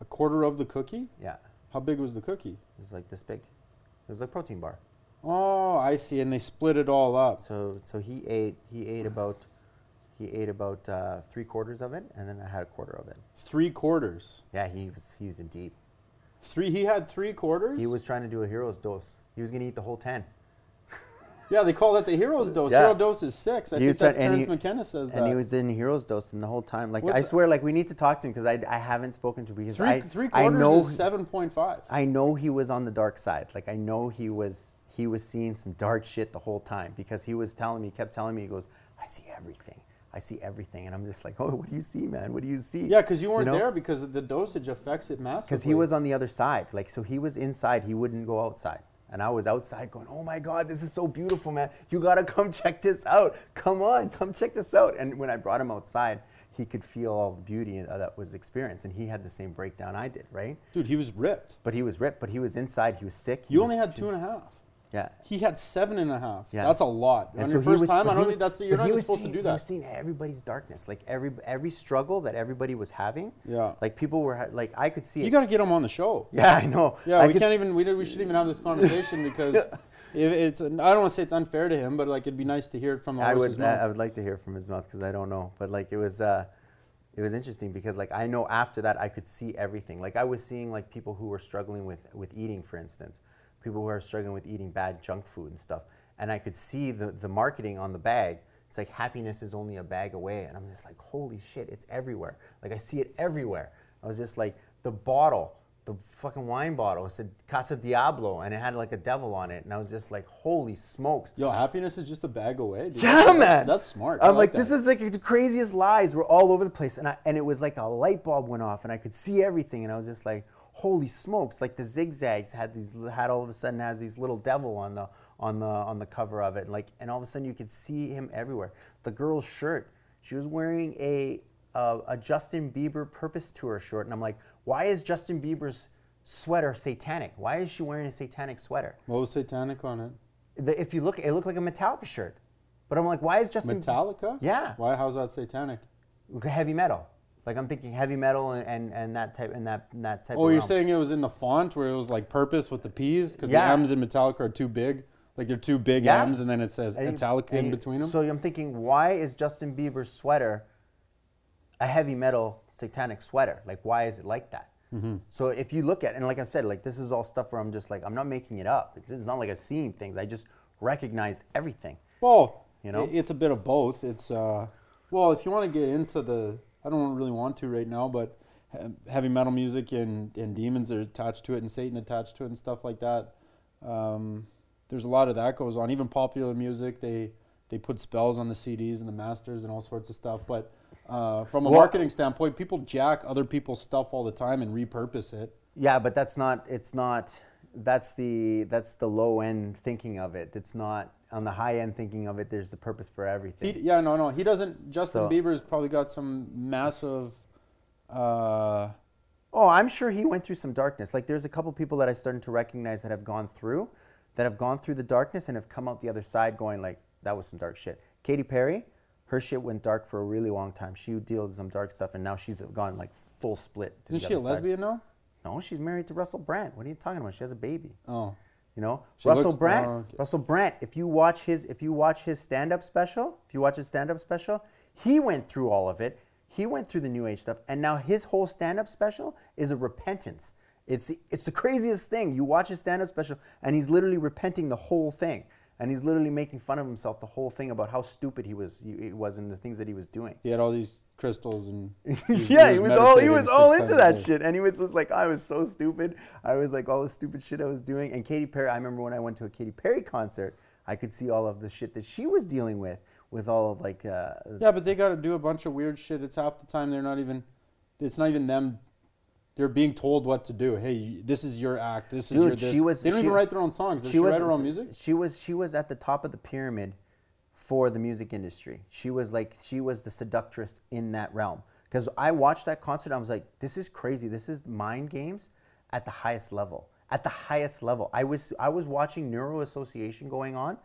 a quarter of the cookie. Yeah, How big was the cookie? it was like this big. It was like protein bar. Oh, I see. And they split it all up. So so he ate he ate about he ate about uh, three quarters of it, and then I had a quarter of it. Three quarters. Yeah, he was he was in deep. Three. He had three quarters. He was trying to do a hero's dose. He was gonna eat the whole ten. Yeah, they call that the hero's dose. Yeah. Hero dose is six. I He think that's Terrence he- McKenna says And he was in hero's dose and the whole time. Like I swear, like we need to talk to him because I, I haven't spoken to because three, I three I know is seven point five. I know he was on the dark side. Like I know he was he was seeing some dark shit the whole time because he was telling me, he kept telling me, he goes, I see everything. I see everything. And I'm just like, oh, what do you see, man? What do you see? Yeah, because you weren't know? there because the dosage affects it massively. Because he was on the other side. Like, so he was inside. He wouldn't go outside. And I was outside going, oh my God, this is so beautiful, man. You got to come check this out. Come on, come check this out. And when I brought him outside, he could feel all the beauty uh, that was experienced. And he had the same breakdown I did, right? Dude, he was ripped. But he was ripped, but he was inside. He was sick. he You only had two and a half. Yeah. He had seven and a half. Yeah. That's a lot. And on so your first was- time, I don't think that's the, you're not he supposed seeing, to do He that. was seeing everybody's darkness, like every every struggle that everybody was having. Yeah. Like people were like, I could see You got to get him on the show. yeah, I know. Yeah, I we can't even. We, did, we should even have this conversation because if it's. I don't want to say it's unfair to him, but like it'd be nice to hear it from the I would. I, mouth. I would like to hear from his mouth because I don't know. But like it was, uh, it was interesting because like I know after that I could see everything. Like I was seeing like people who were struggling with with eating, for instance, people who are struggling with eating bad junk food and stuff, and I could see the the marketing on the bag. It's like happiness is only a bag away, and I'm just like, holy shit, it's everywhere. Like I see it everywhere. I was just like the bottle. The fucking wine bottle. It said Casa Diablo, and it had like a devil on it, and I was just like, "Holy smokes!" Yo, happiness is just a bag away. Dude. Yeah, that's, man. That's smart. I'm like, this is like the craziest lies were all over the place, and I, and it was like a light bulb went off, and I could see everything, and I was just like, holy smokes! Like the zigzags had these had all of a sudden has these little devil on the on the on the cover of it, like, and all of a sudden you could see him everywhere. The girl's shirt, she was wearing a uh, a Justin Bieber Purpose Tour shirt, and I'm like, why is Justin Bieber's sweater satanic? Why is she wearing a satanic sweater? What was satanic on it? The, if you look, it looked like a Metallica shirt. But I'm like, why is Justin Metallica? Yeah. Why? How's that satanic? heavy metal? Like I'm thinking heavy metal and, and, and that type and that and that type. Oh, you're realm. saying it was in the font where it was like purpose with the P's because Yeah. the M's in Metallica are too big. Like they're two big Yeah. M's, and then it says And Metallica and in you- between them. So I'm thinking, why is Justin Bieber's sweater a heavy metal satanic sweater? Like, why is it like that? Mm-hmm. So if you look at and like I said, like this is all stuff where I'm just like I'm not making it up. It's, it's not like I've seen things. I just recognized everything. Well, You know? it's a bit of both. It's uh, well, if you want to get into the, I don't really want to right now, but heavy metal music and, and demons are attached to it, and Satan attached to it, and stuff like that. Um, there's a lot of that goes on. Even popular music, they they put spells on the CDs and the masters and all sorts of stuff. But uh, from a Well- marketing standpoint, people jack other people's stuff all the time and repurpose it. Yeah, but that's not. It's not. That's the that's the low end thinking of it. It's not on the high end thinking of it. There's a purpose for everything. He, yeah, no, no, he doesn't. Justin So- Bieber's probably got some massive. Uh, Oh, I'm sure he went through some darkness. Like there's a couple people that I started to recognize that have gone through, that have gone through the darkness and have come out the other side going like, that was some dark shit. Katy Perry, her shit went dark for a really long time. She dealt with some dark stuff and now she's gone like full split. The she a side. lesbian now? No, she's married to Russell Brand. What are you talking about? She has a baby. Oh, You know, She Russell looks- Brand. oh, okay. Russell Brand. If you watch his, if you watch his stand-up special, if you watch his stand-up special, he went through all of it. He went through the New Age stuff, and now his whole stand-up special is a repentance. It's it's the craziest thing. You watch his stand-up special, and he's literally repenting the whole thing, and he's literally making fun of himself the whole thing about how stupid he was he, he was and the things that he was doing. he had all these crystals and yeah, he was all he was all into that shit, and he was just like, I was so stupid. I was like all the stupid shit I was doing. And Katy Perry, I remember when I went to a Katy Perry concert, I could see all of the shit that she was dealing with, with all of like, uh, Yeah, but they got to do a bunch of weird shit. It's half the time they're not even. It's not even them. They're being told what to do. Hey, this is your act. This is Dude, your. This. she was- They don't she- even write their own songs. She, she was write her own music? She was she was at the top of the pyramid for the music industry. She was like she was the seductress in that realm. Because I watched that concert, I was like, this is crazy. This is mind games at the highest level. At the highest level, I was I was watching Neuro Association going on,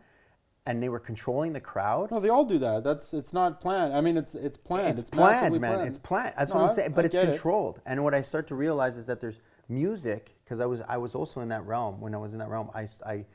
and they were controlling the crowd. No, they all do that. That's it's not planned. I mean, it's it's planned. It's, massively planned, man. It's planned. That's No, what I'm I- saying. I But it's get it. controlled. And what I start to realize is that there's music because I was I was also in that realm. When I was in that realm, I I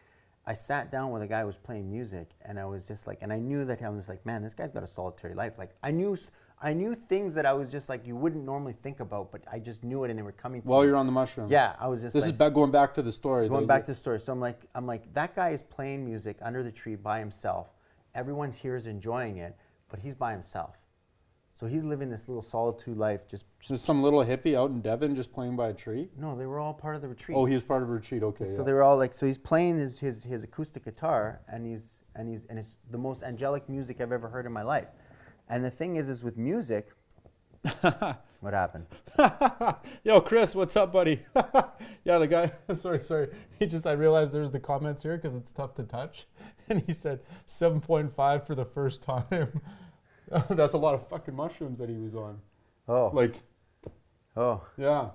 I sat down with a guy who was playing music, and I was just like, and I knew that I was like, man, this guy's got a solitary life. Like I knew I knew things that I was just like you wouldn't normally think about, but I just knew it, and they were coming. To While me. you're on the mushroom. yeah, I was just This like, is back, going back to the story. Going back to the story. So I'm like, I'm like, that guy is playing music under the tree by himself. Everyone here is enjoying it, but he's by himself. So he's living this little solitude life. Just, just some little hippie out in Devon just playing by a tree. no, they were all part of the retreat. Oh, he was part of a retreat. Okay. so yeah. they were all like, so he's playing his, his his acoustic guitar, and he's and he's and it's the most angelic music I've ever heard in my life. And the thing is, is with music, what happened? Yo, Chris, what's up, buddy? yeah, the guy. Sorry, sorry. He just. I realized there's the comments here because it's tough to touch, and he said 7.5 for the first time. That's a lot of fucking mushrooms that he was on. Oh, Like, oh, yeah.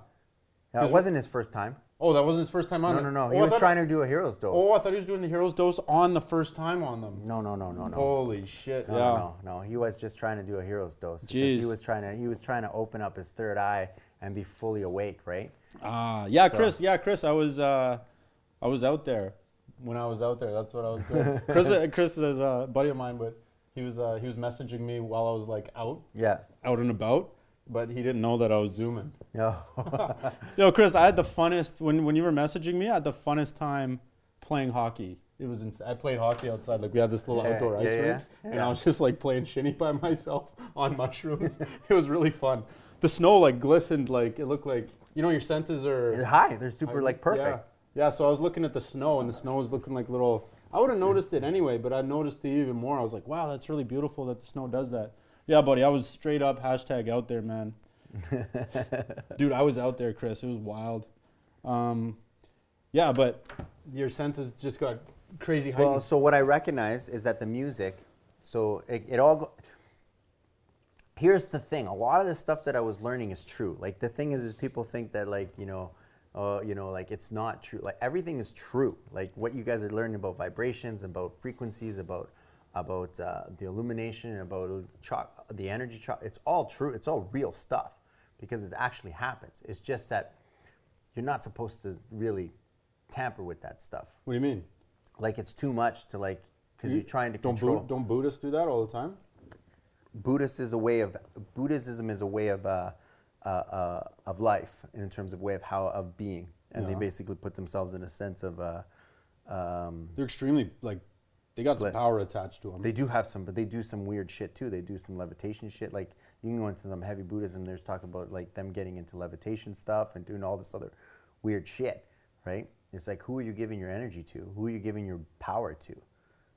yeah, it wasn't his first time. Oh, that wasn't his first time on No, no, no. Oh, He was trying to do a hero's dose. Oh, I thought he was doing the hero's dose on the first time on them. no, no, no, no, no. Holy shit! No, yeah. no, no, no. He was just trying to do a hero's dose. because He was trying to he was trying to open up his third eye and be fully awake, right? Ah, yeah, So- Chris. Yeah, Chris. I was, uh, I was out there when I was out there. That's what I was doing. Chris, uh, Chris is a buddy of mine, but he was, uh, he was messaging me while I was like out, Yeah. out and about, but he didn't know that I was zooming. Yeah. Yo, Chris, I had the funnest when when you were messaging me. I had the funnest time playing hockey. It was ins- I played hockey outside. Like we had this little Yeah, outdoor ice yeah, yeah, rink, and yeah. I was just like playing shinny by myself on mushrooms. it was really fun. The snow like glistened, like it looked like you know your senses are They're high. They're super I- like perfect. Yeah. yeah, so I was looking at the snow, and the snow was looking like little. I would have noticed it anyway, but I noticed it even more. I was like, wow, that's really beautiful that the snow does that. Yeah, buddy, I was straight up hashtag out there, man. Dude, I was out there, Chris. It was wild. Um, yeah, but your senses just got crazy heightened. Well, so what I recognize is that the music, so it, it all. Go, here's the thing: a lot of the stuff that I was learning is true. Like the thing is, is people think that like you know, uh, you know, like it's not true. Like everything is true. Like what you guys are learning about vibrations, about frequencies, about about uh, the illumination, about the energy. It's all true. It's all real stuff because it actually happens. It's just that you're not supposed to really tamper with that stuff what do you mean? like it's too much to like because you're trying to don't control. Bud- don't Buddhists do that all the time? Buddhist is a way of Buddhism is a way of uh, uh, uh, of life in terms of way of how of being, and they basically put themselves in a sense of. Uh, um, They're extremely like they got Bliss. some power attached to them. they do have some, but they do some weird shit too. They do some levitation shit. Like you can go into some heavy Buddhism. There's talk about like them getting into levitation stuff and doing all this other weird shit, right? It's like who are you giving your energy to? Who are you giving your power to?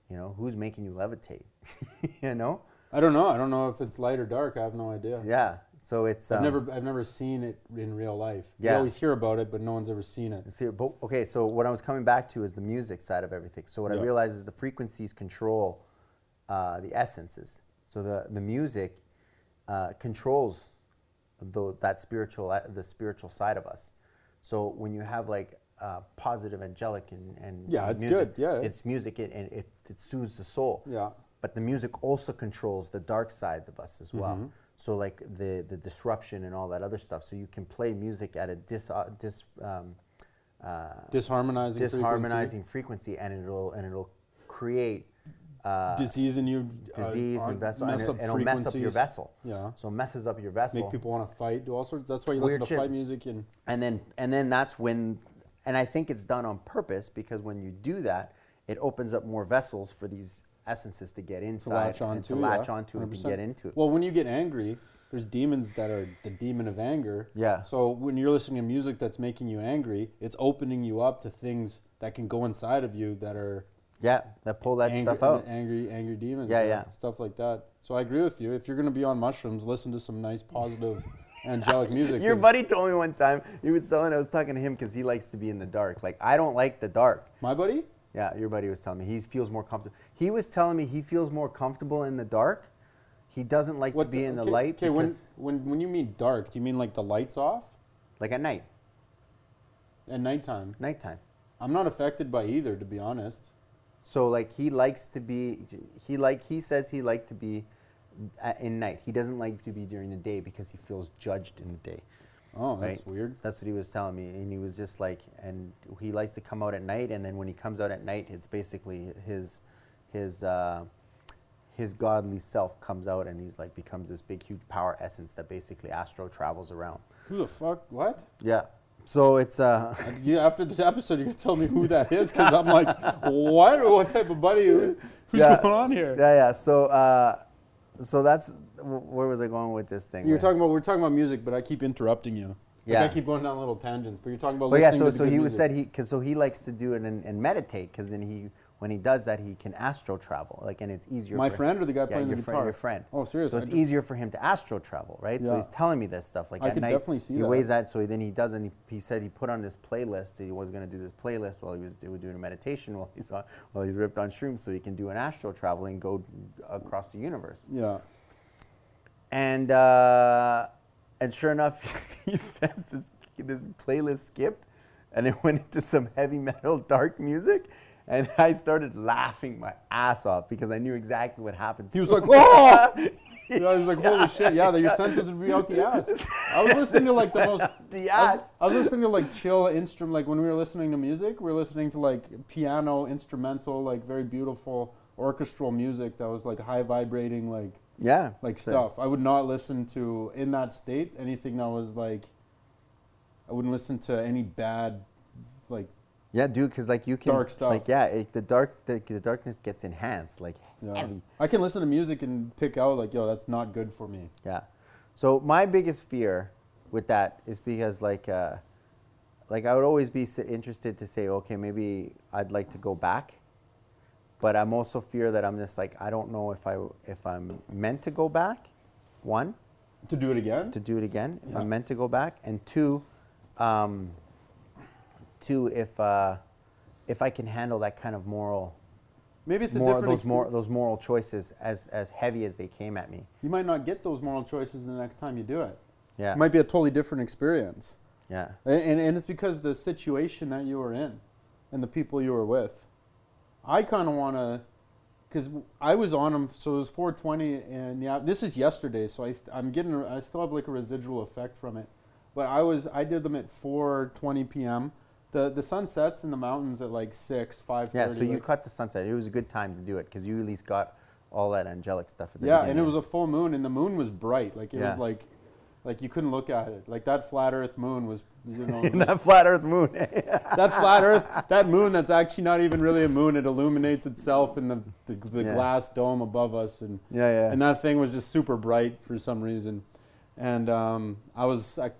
You know, who's making you levitate? you know? I don't know. I don't know if it's light or dark. I have no idea. Yeah. So it's I've um, never I've never seen it in real life. You Yeah. always hear about it, but no one's ever seen it. See, but, okay, so what I was coming back to is the music side of everything. So what I Yeah. realized is the frequencies control uh, the essences. So the the music uh, controls the, that spiritual uh, the spiritual side of us. So when you have like uh, positive angelic and, and Yeah, it's music, good, yeah. it's music it, and it, it soothes the soul. Yeah. But the music also controls the dark side of us as well. Mm-hmm. So like the the disruption and all that other stuff. So you can play music at a dis uh, dis um, uh, Disharmonizing, disharmonizing frequency, and it'll and it'll create uh, disease in you, uh, disease uh, and vessel, and mess it, up it'll mess up your vessel. Yeah, So it messes up your vessel. make people want to fight, do all sorts. That's why you Weird listen to shit. fight music and and then and then that's when and i think it's done on purpose because when you do that it opens up more vessels for these essences to get to inside latch and onto, to latch yeah, onto and to get into it Well, when you get angry, there's demons that are the demon of anger. Yeah. So when you're listening to music that's making you angry, it's opening you up to things that can go inside of you that are Yeah, that pull that angry, stuff out. angry, angry demons. Yeah, yeah. Stuff like that. So I agree with you. If you're gonna be on mushrooms, listen to some nice, positive, angelic music. Your buddy told me one time, he was telling, I was talking to him because he likes to be in the dark. Like, I don't like the dark. My buddy. Yeah, your buddy was telling me he feels more comfortable. He was telling me he feels more comfortable in the dark. He doesn't like to be in the okay, light Okay, when, when when you mean dark, do you mean like the lights off like at night, at nighttime? nighttime. I'm not affected by either, to be honest. So like he likes to be, he like he says he like to be at, in night. He doesn't like to be during the day because he feels judged in the day. Oh, that's Right. weird. That's what he was telling me, and he was just like, and he likes to come out at night, and then when he comes out at night, it's basically his, his, uh, his godly self comes out, and he's like becomes this big, huge power essence that basically astro travels around. Who the fuck? What? Yeah. So it's uh, Uh, you, after this episode, you're gonna tell me who that is because I'm like, what? What type of buddy? Who's Yeah. going on here? yeah, yeah. So uh, so that's where was I going with this thing? You're Where- talking about we're talking about music, but I keep interrupting you. Like Yeah. I keep going down little tangents, but you're talking about. But yeah, so so he was music. said he because so he likes to do it and, and meditate because then he when he does that he can astro travel like and it's easier. My for friend or the guy yeah, playing your the friend, guitar? your friend. Oh, seriously. So it's easier for him to astro travel, right? Yeah. So he's telling me this stuff like I at could night. definitely see he that. weighs that, so then he does, and he, he said he put on this playlist. He was going to do this playlist while he was doing a meditation while he's on, while he's ripped on shrooms, so he can do an astral travel and go across the universe. Yeah. And uh, and sure enough, he says this this playlist skipped, and it went into some heavy metal, dark music, and I started laughing my ass off because I knew exactly what happened. He was like. "Oh!" Yeah, I was like, holy shit, yeah, that your senses would be out the ass. I was listening to like the most. The I was, ass. I was listening to like chill instrument, like when we were listening to music, we were listening to like piano, instrumental, like very beautiful orchestral music that was like high vibrating, like Yeah, like stuff. I would not listen to in that state anything that was like. I wouldn't listen to any bad, like Yeah, dude, because like you can Dark stuff. Like yeah, it, the dark the, the darkness gets enhanced, like yeah. heavy. I can listen to music and pick out like, yo, that's not good for me. Yeah. So my biggest fear with that is because like uh, like I would always be interested to say, okay, maybe I'd like to go back, but I'm also fear that I'm just like I don't know if I if I'm meant to go back. One, To do it again. to do it again if Yeah. I'm meant to go back, and two, um, two if uh, if I can handle that kind of moral. Maybe it's a More, different. those, more, those moral choices as, as heavy as they came at me. You might not get those moral choices the next time you do it. Yeah. It might be a totally different experience. yeah. And, and, and it's because the situation that you were in and the people you were with. I kind of want to, because I was on them, so it was 420, and yeah, this is yesterday, so I, I'm getting, I still have like a residual effect from it. But I was, I did them at 4:20 p.m. The the sun sets in the mountains at like six, 5:30. Yeah, so you like- caught the sunset. It was a good time to do it because you at least got all that angelic stuff yeah, and it was a full moon, and the moon was bright. Like it Yeah. was like, like you couldn't look at it. Like that flat Earth moon was, you know, that flat Earth moon. that flat Earth, that moon that's actually not even really a moon. It illuminates itself in the the, the Yeah. glass dome above us, and yeah, yeah. and that thing was just super bright for some reason. And um, I was, I,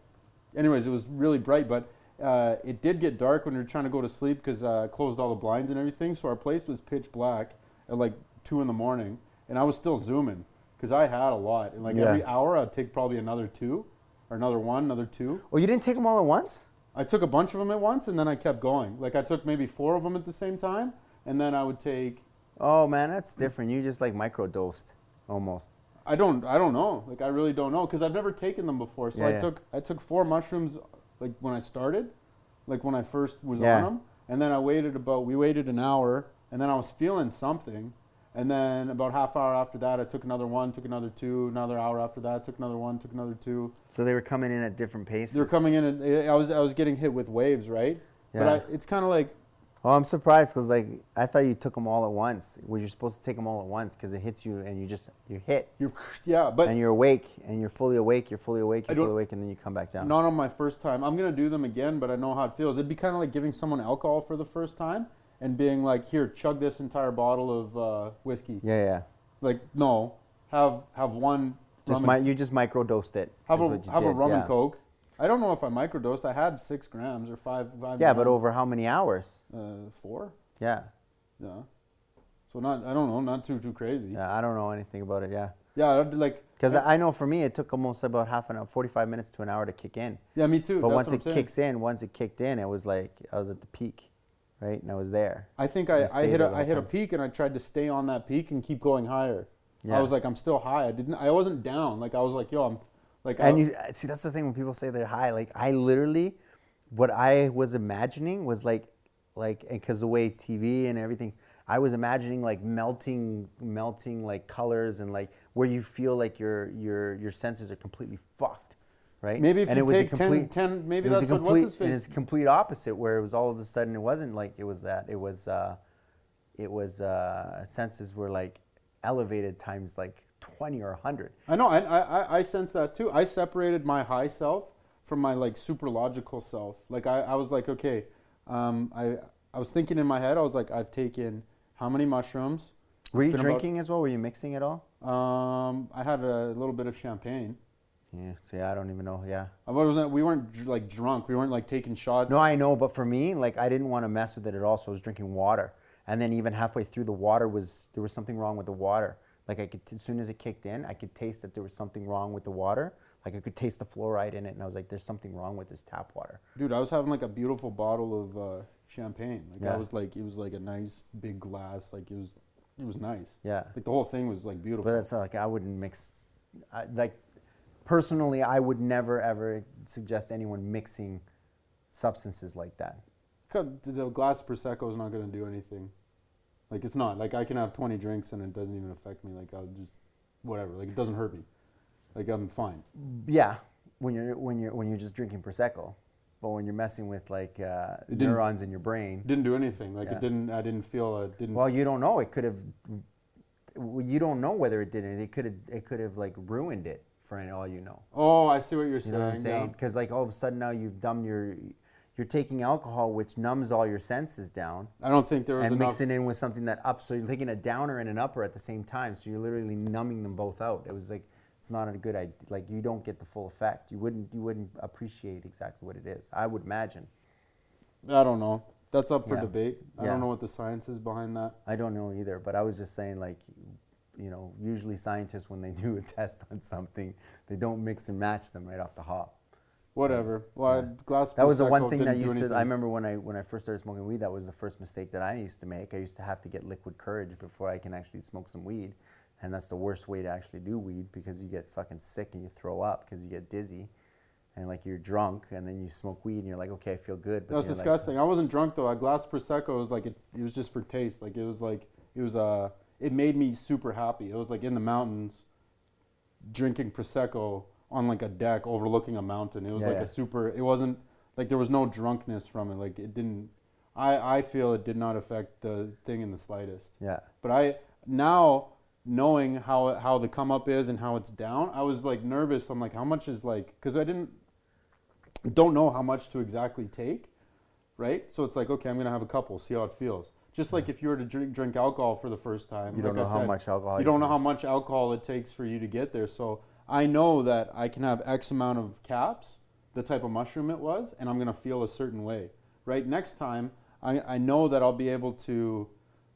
anyways, it was really bright, but uh, it did get dark when we were trying to go to sleep because uh, I closed all the blinds and everything. So our place was pitch black at like two in the morning, and I was still zooming because I had a lot. And like Yeah. every hour, I'd take probably another two, or another one, another two. oh, you didn't take them all at once? I took a bunch of them at once, and then I kept going. Like I took maybe four of them at the same time, and then I would take. Oh man, that's different. You just like microdosed, almost. I don't. I don't know. Like I really don't know because I've never taken them before. So Yeah, I yeah. took. I took four mushrooms, like when I started, like when I first was on them, and then I waited about. We waited an hour, and then I was feeling something, and then about half hour after that, I took another one, took another two, another hour after that, took another one, took another two. So they were coming in at different paces. They were coming in, and I was I was getting hit with waves, right? But Yeah. I, it's kind of like Oh, I'm surprised because like I thought you took them all at once. Well, you're supposed to take them all at once because it hits you and you just you hit you're, yeah. But and you're awake and you're fully awake. You're fully awake. You're fully awake and then you come back down. Not on my first time. I'm gonna do them again, but I know how it feels. It'd be kind of like giving someone alcohol for the first time and being like, "Here, chug this entire bottle of uh, whiskey." Yeah, yeah. Like, no, have have one Just mi- you just microdosed it. have a have a rum yeah. and coke. I don't know if I microdosed. I had six grams or five. five Yeah, but over how many hours? uh, four. Yeah. Yeah. So not I don't know, not too too crazy. Yeah, I don't know anything about it. Yeah. Yeah, I'd like Because I- I know for me, it took almost about half an hour, 45 minutes to an hour to kick in. yeah, me too. But that's once it saying. kicks in, once it kicked in, it was like I was at the peak, right? And I was there. I think You I, I hit a I hit a peak and I tried to stay on that peak and keep going higher. Yeah. I was like I'm still high. I didn't I wasn't down. Like I was like yo I'm like And I, you uh, see, that's the thing when people say they're high. Like I literally, what I was imagining was like, like, and because the way TV and everything, I was imagining like melting, melting like colors and like where you feel like your your your senses are completely right? maybe if and you it was take a 10, complete, 10 maybe it was that's a what complete, what's his and face it's complete opposite where it was all of a sudden it wasn't like it was that it was uh, it was uh, senses were like elevated times like 20 or 100 I know I, I I- sense that too. I separated my high self from my like super logical self. Like I, I was like okay, um, I I was thinking in my head I was like I've taken how many mushrooms. were you been about- drinking as well were you mixing at all Um, I had a little bit of champagne. Yeah see i don't even know yeah I wasn't. We weren't like drunk. We weren't like taking shots. no i know but for me like i didn't want to mess with it at all so i was drinking water and then even halfway through the water was there was something wrong with the water like i could as soon as it kicked in i could taste that there was something wrong with the water like i could taste the fluoride in it and i was like there's something wrong with this tap water Dude, I was having like a beautiful bottle of uh, champagne. Like Yeah. I was like, it was like a nice big glass. Like it was, it was nice. yeah Like the whole thing was like beautiful. But that's not like I wouldn't mix. I, like personally, I would never ever suggest anyone mixing substances like that. The glass of prosecco is not gonna do anything. Like it's not. Like I can have 20 drinks and it doesn't even affect me. Like I'll just, whatever. Like it doesn't hurt me. Like I'm fine. Yeah, when you're when you're when you're just drinking prosecco, but when you're messing with like uh, neurons in your brain, It didn't do anything. Like Yeah. it didn't. I didn't feel. It didn't. well, you don't know. It could have. You don't know whether it did anything. It could have. It could have like ruined it for all you know. oh, I see what you're You saying. know what I'm saying? yeah. Because like all of a sudden now you've dumbed your. You're taking alcohol, which numbs all your senses down. I don't think there was and enough. mixing in with something that ups. So you're taking a downer and an upper at the same time. So you're literally numbing them both out. It was like it's not a good idea. Like you don't get the full effect. You wouldn't you wouldn't appreciate exactly what it is. I would imagine. I don't know. That's up for Yeah. debate. I Yeah. don't know what the science is behind that. I don't know either. But I was just saying like, you know, usually scientists when they do a test on something, they don't mix and match them right off the hop. Whatever. Well, Yeah. glass. That was the one thing that used to. I remember when I when I first started smoking weed. That was the first mistake that I used to make. I used to have to get liquid courage before I can actually smoke some weed, and that's the worst way to actually do weed because you get fucking sick and you throw up because you get dizzy, and like you're drunk and then you smoke weed and you're like, okay, I feel good. That was you're like- disgusting. I wasn't drunk though. A glass prosecco was like it, it was just for taste. Like it was like it was uh it made me super happy. It was like in the mountains, drinking prosecco on like a deck overlooking a mountain. It was Yeah, like yeah. a super. It wasn't like there was no drunkenness from it. Like it didn't. I I feel it did not affect the thing in the slightest. yeah, But I now knowing how how the come up is and how it's down, I was like nervous. I'm like, how much is like because I didn't don't know how much to exactly take, right? So it's like, okay, I'm gonna have a couple, see how it feels. Just like if you were to drink drink alcohol for the first time, you like don't know I how said, much alcohol. you don't know how much alcohol it takes for you to get there. So I know that I can have X amount of caps, the type of mushroom it was, and I'm gonna feel a certain way. Right next time, I, I know that I'll be able to,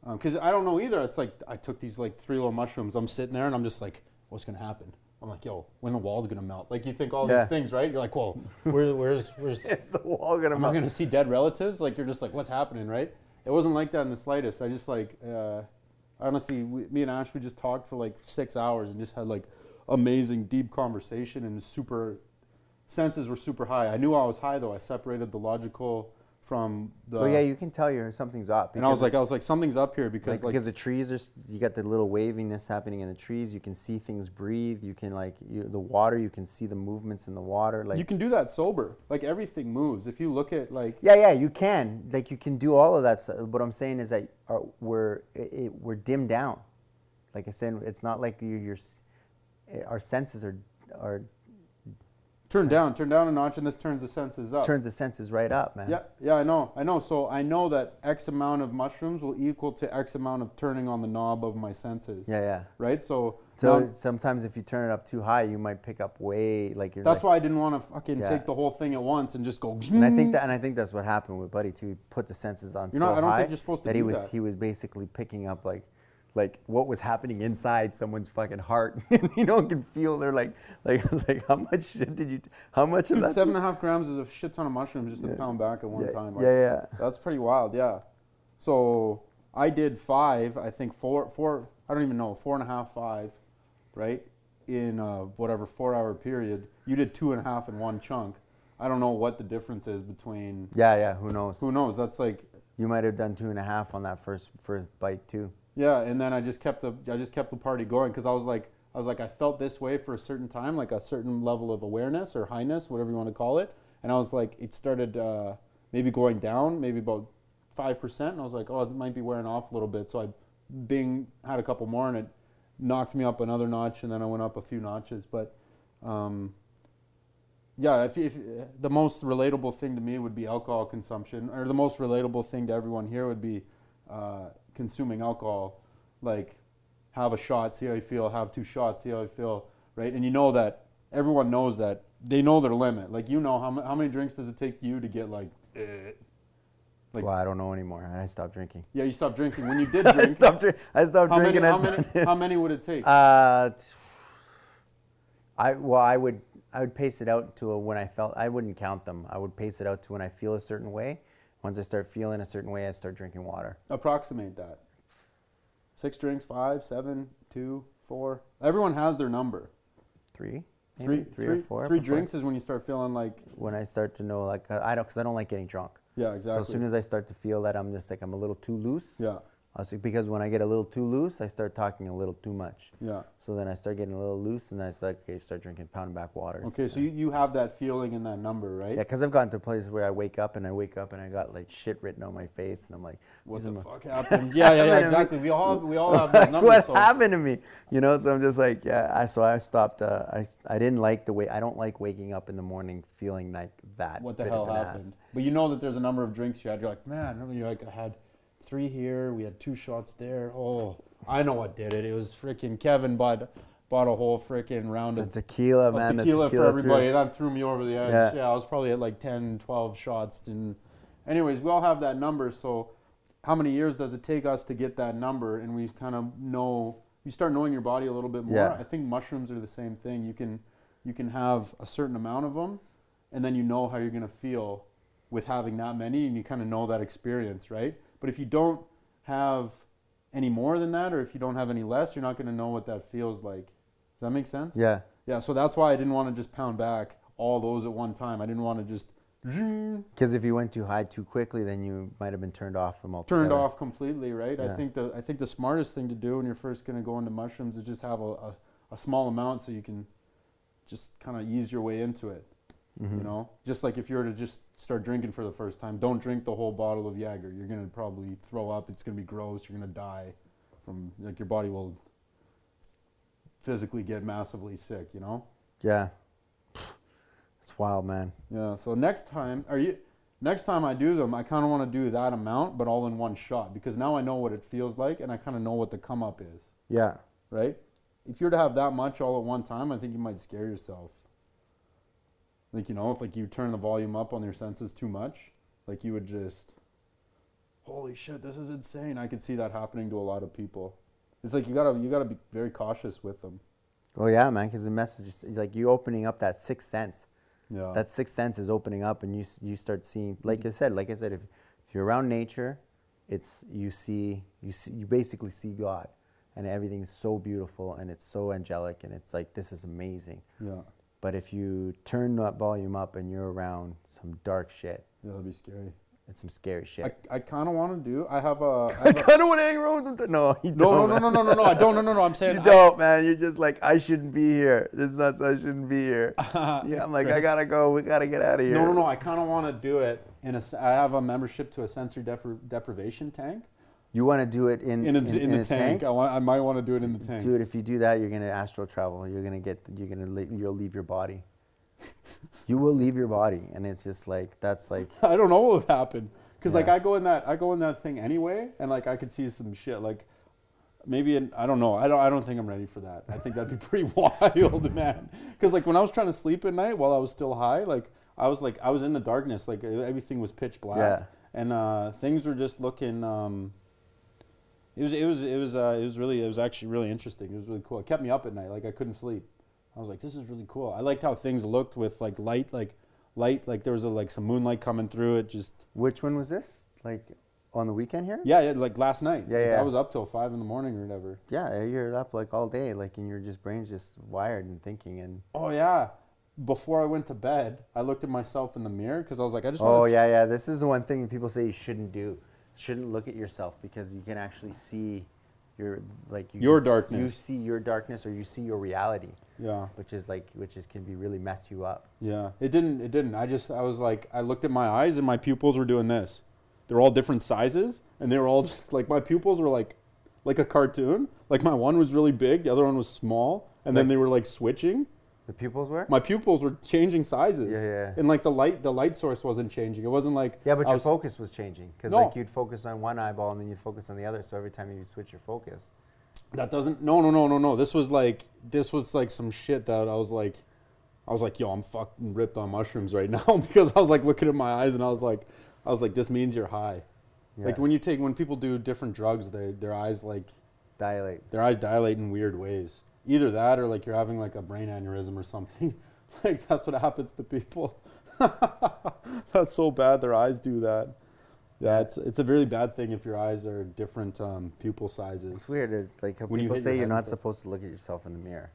um, because I don't know either. It's like I took these like three little mushrooms. I'm sitting there and I'm just like, what's gonna happen? I'm like, yo, when the wall's gonna melt? Like you think all Yeah. these things, right? You're like, whoa, where, where's where's the wall gonna. am I melt. going to see dead relatives? Like you're just like, what's happening, right? It wasn't like that in the slightest. I just like, uh, honestly, we, me and Ash, we just talked for like six hours and just had like amazing deep conversation and super senses were super high. I knew I was high though. I separated the logical from the. Well, yeah, you can tell you're something's up. and I was like, I was like, something's up here because like, because the trees are you got the little waviness happening in the trees. You can see things breathe. You can like you, the water. You can see the movements in the water. Like you can do that sober. Like everything moves. If you look at like yeah, yeah, you can. Like you can do all of that. stuff. What I'm saying is that uh, we're it, we're dimmed down. Like I said, it's not like you, your s- eh, our senses are are Turn down, turn down a notch, and this turns the senses up. Turns the senses right up, man. Yeah, yeah, I know, I know. So I know that X amount of mushrooms will equal to X amount of turning on the knob of my senses. Yeah, yeah. Right. So, So sometimes if you turn it up too high, you might pick up way like you're. that's like, why I didn't want to fucking Yeah. take the whole thing at once and just go. And I think that, and I think that's what happened with Buddy too. He put the senses on You're so I don't high think you're supposed to that he was that. he was basically picking up like, like what was happening inside someone's fucking heart. and you know, can feel they're like, like I was like, how much shit did you? How much of that? seven and a half grams is a shit ton of mushrooms just to Yeah. pound back at one yeah, time. Like, yeah, yeah. That's pretty wild, yeah. So I did five, I think four, four. I don't even know, four and a half, five, right? In uh, whatever four hour period. You did two and a half in one chunk. I don't know what the difference is between. Yeah, yeah. Who knows? Who knows? That's like, You might have done two and a half on that first first bite too. Yeah. And then I just kept the, I just kept the party going because I was like, I was like, I felt this way for a certain time, like a certain level of awareness or highness, whatever you want to call it. And I was like, it started uh, maybe going down, maybe about five percent, and I was like, oh, it might be wearing off a little bit. So I, Bing had a couple more, and it knocked me up another notch, and then I went up a few notches. But um, yeah, if, if the most relatable thing to me would be alcohol consumption, or the most relatable thing to everyone here would be uh, consuming alcohol. Like, have a shot, see how you feel. Have two shots, see how you feel. Right, and you know that everyone knows that they know their limit. Like, you know how ma- how many drinks does it take you to get like. eh? Like- well, I don't know anymore. I stopped drinking. Yeah, you stopped drinking. When you did I drink, stopped. Drink, I stopped how many, drinking. how, I many, stopped- how many would it take? Uh, t- I well, I would I would pace it out to a, when I felt I wouldn't count them. I would pace it out to when I feel a certain way. Once I start feeling a certain way, I start drinking water. Approximate that. Six drinks, five, seven, two, four. Everyone has their number. Three, Three, maybe three, or four. Three drinks is when you start feeling like, When I start to know, like I don't, because I don't like getting drunk. yeah, exactly. So as soon as I start to feel that I'm just like I'm a little too loose. yeah, because when I get a little too loose, I start talking a little too much. yeah. So then I start getting a little loose, and I start okay, start drinking pound back waters. Okay, so you, you have that feeling in that number, right? Yeah, because I've gotten to places where I wake up and I wake up and I got like shit written on my face, and I'm like, What the fuck happened? yeah, yeah, yeah, Happened to me. exactly. We all we all have those like, numbers. what so happened to me? You know, so I'm just like, yeah. I, so I stopped. Uh, I I didn't like the way. I don't like waking up in the morning feeling like that. what the hell happened? ass. But you know that there's a number of drinks you had. You're like, man, you're like, I had three here. We had two shots there. Oh, I know what did it. It was freaking Kevin bought bought a whole freaking round of tequila, of man. tequila, tequila for everybody. That threw me over the edge. Yeah. Yeah. I was probably at like 10, 12 shots. And anyways, we all have that number. So how many years does it take us to get that number? And we kind of know, you start knowing your body a little bit more. Yeah. I think mushrooms are the same thing. You can, you can have a certain amount of them and then you know how you're going to feel with having that many and you kind of know that experience, right? But if you don't have any more than that or if you don't have any less, you're not going to know what that feels like. Does that make sense? Yeah. Yeah, so that's why I didn't want to just pound back all those at one time. I didn't want to just Because if you went too high too quickly, then you might have been turned off from altogether. turned off completely, right? I think the I think the smartest thing to do when you're first going to go into mushrooms is just have a, a, a small amount so you can just kind of ease your way into it. Mhm. You know, just like if you were to just start drinking for the first time, don't drink the whole bottle of Jaeger. You're gonna probably throw up. It's gonna be gross. You're gonna die from like your body will physically get massively sick. You know. Yeah. It's wild, man. Yeah. So next time, are you? Next time I do them, I kind of want to do that amount, but all in one shot because now I know what it feels like and I kind of know what the come up is. Yeah. Right? If you were to have that much all at one time, I think you might scare yourself. Like you know, if like you turn the volume up on your senses too much, like you would just, holy shit, this is insane. I could see that happening to a lot of people. It's like you gotta you gotta be very cautious with them. Oh yeah, man. Because the message is like you opening up that sixth sense. Yeah. that sixth sense is opening up and you you start seeing like I said like I said if, if you're around nature it's you see you see you basically see God and everything's so beautiful and it's so angelic and it's like this is amazing yeah. But if you turn that volume up and you're around some dark shit that'd be scary. it's some scary shit I, I kind of want to do. I have a. I I, have a kind of want to hang around with them. No, you no, don't. no, no, no, no, no, no. I don't. No, no, no. I'm saying. You I- don't, man. You're just like I shouldn't be here. This is not. I shouldn't be here. yeah, I'm like I gotta go. We gotta get out of here. No, no, no. I kind of want to do it in a. I have a membership to a sensory depri- deprivation tank. You want to do it in In, a, in, the a tank. I, want, I might want to do it in the tank. Dude, if you do that, you're gonna astral travel. You're gonna get. You're gonna. le- You'll leave your body. you will leave your body, and it's just like that's like I don't know what would happen because like I go in that I go in that thing anyway, and like I could see some shit like maybe in, I don't know I don't I don't think I'm ready for that. I think that'd be pretty wild, man. Because like when I was trying to sleep at night while I was still high, like I was like I was in the darkness, like everything was pitch black, Yeah. and uh, things were just looking. Um, it was it was it was uh, it was really it was actually really interesting. It was really cool. It kept me up at night, like I couldn't sleep. I was like, this is really cool. I liked how things looked with like light, like light, like there was a, like some moonlight coming through it. Just which one was this? Like on the weekend here? yeah, yeah like last night. Yeah, Like, yeah. I was up till five in the morning or whatever. Yeah, you're up like all day, like, and your just brain's just wired and thinking, and Oh yeah. Before I went to bed, I looked at myself in the mirror because I was like, I just oh yeah, yeah. This is the one thing people say you shouldn't do. Shouldn't look at yourself because you can actually see your like you Your can s- You see your darkness, or you see your reality, Yeah, which is like which is can be really mess you up. yeah. It didn't. It didn't. I just. I was like, I looked at my eyes and my pupils were doing this. They're all different sizes, and they were all just like my pupils were like, like a cartoon. Like my one was really big, the other one was small, and then they were like switching. The pupils were. My pupils were changing sizes. Yeah, yeah. And like the light, the light source wasn't changing. It wasn't like Yeah, but I your was- focus was changing because No. like you'd focus on one eyeball and then you'd focus on the other. So every time you switch your focus, That doesn't. No, no, no, no, no. This was like this was like some shit that I was like, I was like, yo, I'm fucking ripped on mushrooms right now because I was like looking at my eyes and I was like, I was like, this means you're high. Yeah. Like when you take when people do different drugs, they their eyes like dilate. their eyes dilate in weird ways. Either that or like you're having like a brain aneurysm or something. like that's what happens to people. that's so bad. Their eyes do that. Yeah, it's it's a really bad thing if your eyes are different um, pupil sizes. It's weird. It's like When people hit say your you're not supposed to look at yourself in the mirror.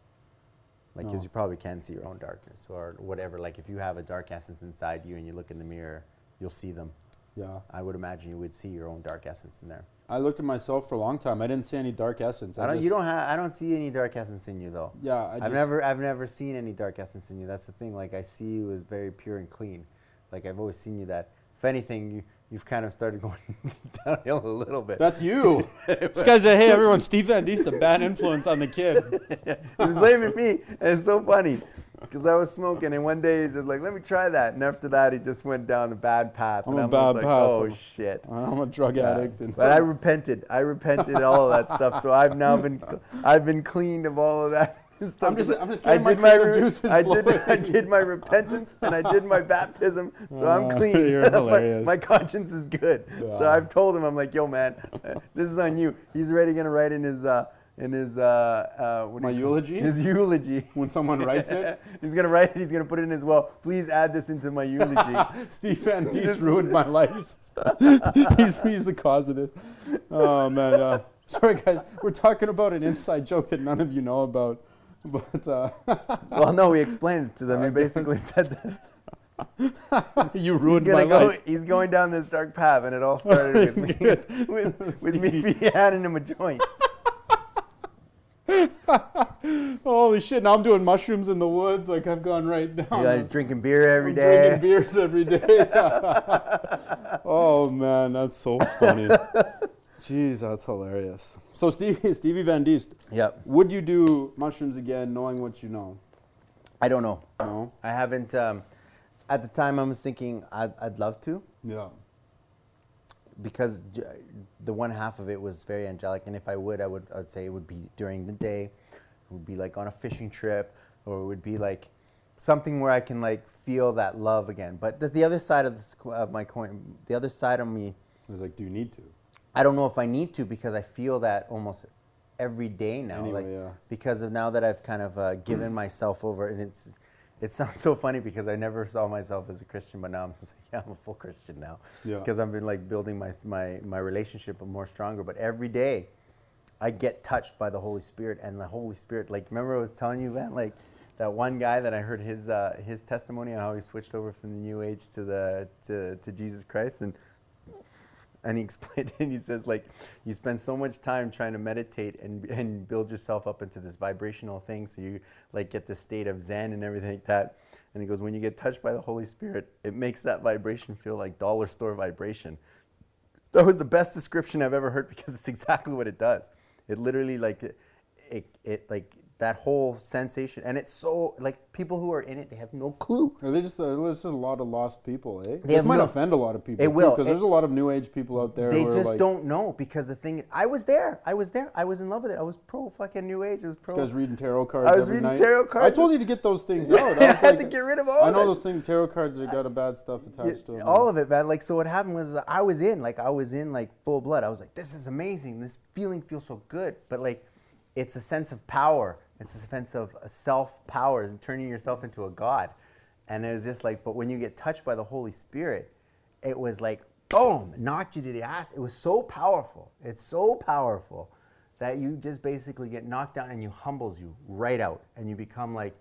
Like, because No. you probably can see your own darkness or whatever. Like, if you have a dark essence inside you and you look in the mirror, you'll see them. Yeah. I would imagine you would see your own dark essence in there. I looked at myself for a long time. I didn't see any dark essence. I don't. just- you don't have. I don't see any dark essence in you though. Yeah, I I have never. I've never seen any dark essence in you. That's the thing. Like I see you as very pure and clean. Like I've always seen you that. If anything, you you've kind of started going downhill a little bit. That's you. this guy said, "Hey, everyone, Steve Van the bad influence on the kid." He's blaming me, and it's so funny because I was smoking, and one day he's just like, "Let me try that," and after that, he just went down the bad path. I'm and a I'm bad like, path. Oh shit. I'm a drug Yeah. addict, and But I repented. I repented all of that stuff. So I've now been, I've been cleaned of all of that. Stuff. I'm just- I'm just I getting my did my, re- juices I did, I did my repentance and I did my baptism. So I'm Uh, clean. you're my, hilarious. my conscience is good. So I've told him, I'm like, yo, man, uh, this is on you. He's already gonna write in his, uh, in his, uh, uh, what My you call it? eulogy? His eulogy. when someone writes it, he's gonna write it. He's gonna put it in as well. Please add this into my eulogy. Steve Van Diest's ruined my life. he's, he's the cause of this. Oh man, uh, sorry guys, we're talking about an inside joke that none of you know about. But uh, well, no, we explained it to them. He basically said that. you He's ruined my gonna go. life. He's going down this dark path, and it all started with me, with, with me handing him a joint. Holy shit! Now I'm doing mushrooms in the woods. Like I've gone right down. You guys drinking beer every day. Drinking beers every day. oh man, that's so funny. Jeez, that's hilarious. So Stevie, Stevie Van Diest, Yep. would you do mushrooms again, knowing what you know? I don't know. No. I haven't. Um, at the time, I was thinking I'd, I'd love to Yeah. because the one half of it was very angelic, and if I would, I would. I'd say it would be during the day. It would be like on a fishing trip, or it would be like something where I can like feel that love again. But the, the other side of, this, of my coin, the other side of me, I was like, do you need to? I don't know if I need to because I feel that almost every day now. Anyway, like yeah. because of now that I've kind of uh, given myself over, and it's it sounds so funny because I never saw myself as a Christian, but now I'm just like, yeah, I'm a full Christian now. Yeah. Because I've been like building my my my relationship more stronger. But every day, I get touched by the Holy Spirit, and the Holy Spirit, like remember I was telling you, man, like. That one guy that I heard his uh, his testimony on how he switched over from the New Age to the to, to Jesus Christ, and and he explained it and he says like you spend so much time trying to meditate and, and build yourself up into this vibrational thing so you like get this state of zen and everything like that. And he goes when you get touched by the holy spirit it makes that vibration feel like dollar store vibration. That was the best description i've ever heard because it's exactly what it does. It literally like it, it, it like that whole sensation, and it's so like people who are in it, they have no clue. Are they just uh, there's just a lot of lost people, eh? They this might no- offend a lot of people. It will. because there's a lot of new age people out there. They just like, don't know because the thing. I was there. I was there. I was in love with it. I was pro fucking new age. I was pro. Guys reading tarot cards. I was reading night. tarot cards. I told you to get those things out. I was had to get rid of all of it. I know those things. Tarot cards that got a bad stuff attached to Yeah, them. all of it, man. Like, so what happened was uh, I was in, like, I was in, like, full blood. I was like, this is amazing. This feeling feels so good. But, like, it's a sense of power. It's this sense of uh, self power and turning yourself into a god. And it was just like, but when you get touched by the Holy Spirit, it was like, boom, knocked you to the ass. It was so powerful. It's so powerful that you just basically get knocked down and you humbles you right out. And you become like,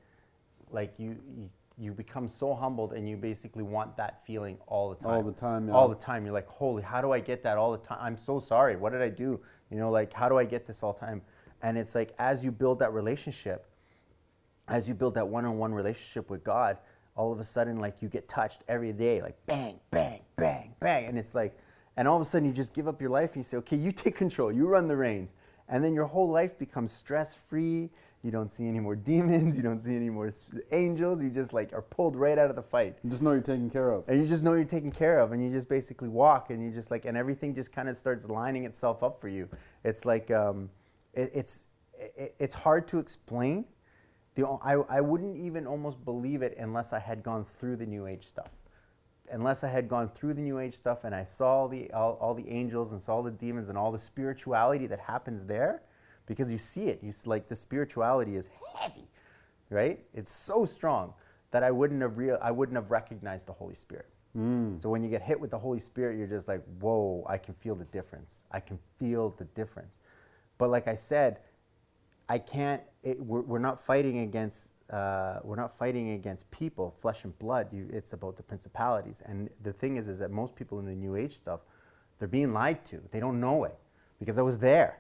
like you, you you become so humbled and you basically want that feeling all the time All the time, yeah. all the time you're like holy how do i get that all the time i'm so sorry what did i do you know like how do i get this all the time and it's like as you build that relationship as you build that one-on-one relationship with god all of a sudden like you get touched every day like bang bang bang bang. And it's like and all of a sudden you just give up your life and you say okay you take control. You run the reins. And then your whole life becomes stress-free. You don't see any more demons. You don't see any more angels. You just like are pulled right out of the fight. Just know you're taken care of. and you just know you're taken care of and you just basically walk and you just like and everything just kind of starts lining itself up for you. It's like um, it, it's it, it's hard to explain. The, I, I wouldn't even almost believe it unless i had gone through the new age stuff. Unless i had gone through the new age stuff and i saw the all, all the angels and saw the demons and all the spirituality that happens there because you see it. You s- like the spirituality is heavy right? It's so strong that i wouldn't have real i wouldn't have recognized the holy spirit. Mm. So when you get hit with the holy spirit you're just like whoa i can feel the difference. I can feel the difference but like i said I can't. It, we're, we're not fighting against. Uh, we're not fighting against people, flesh and blood. You, it's about the principalities. And the thing is, is that most people in the New Age stuff, they're being lied to. They don't know it because I was there,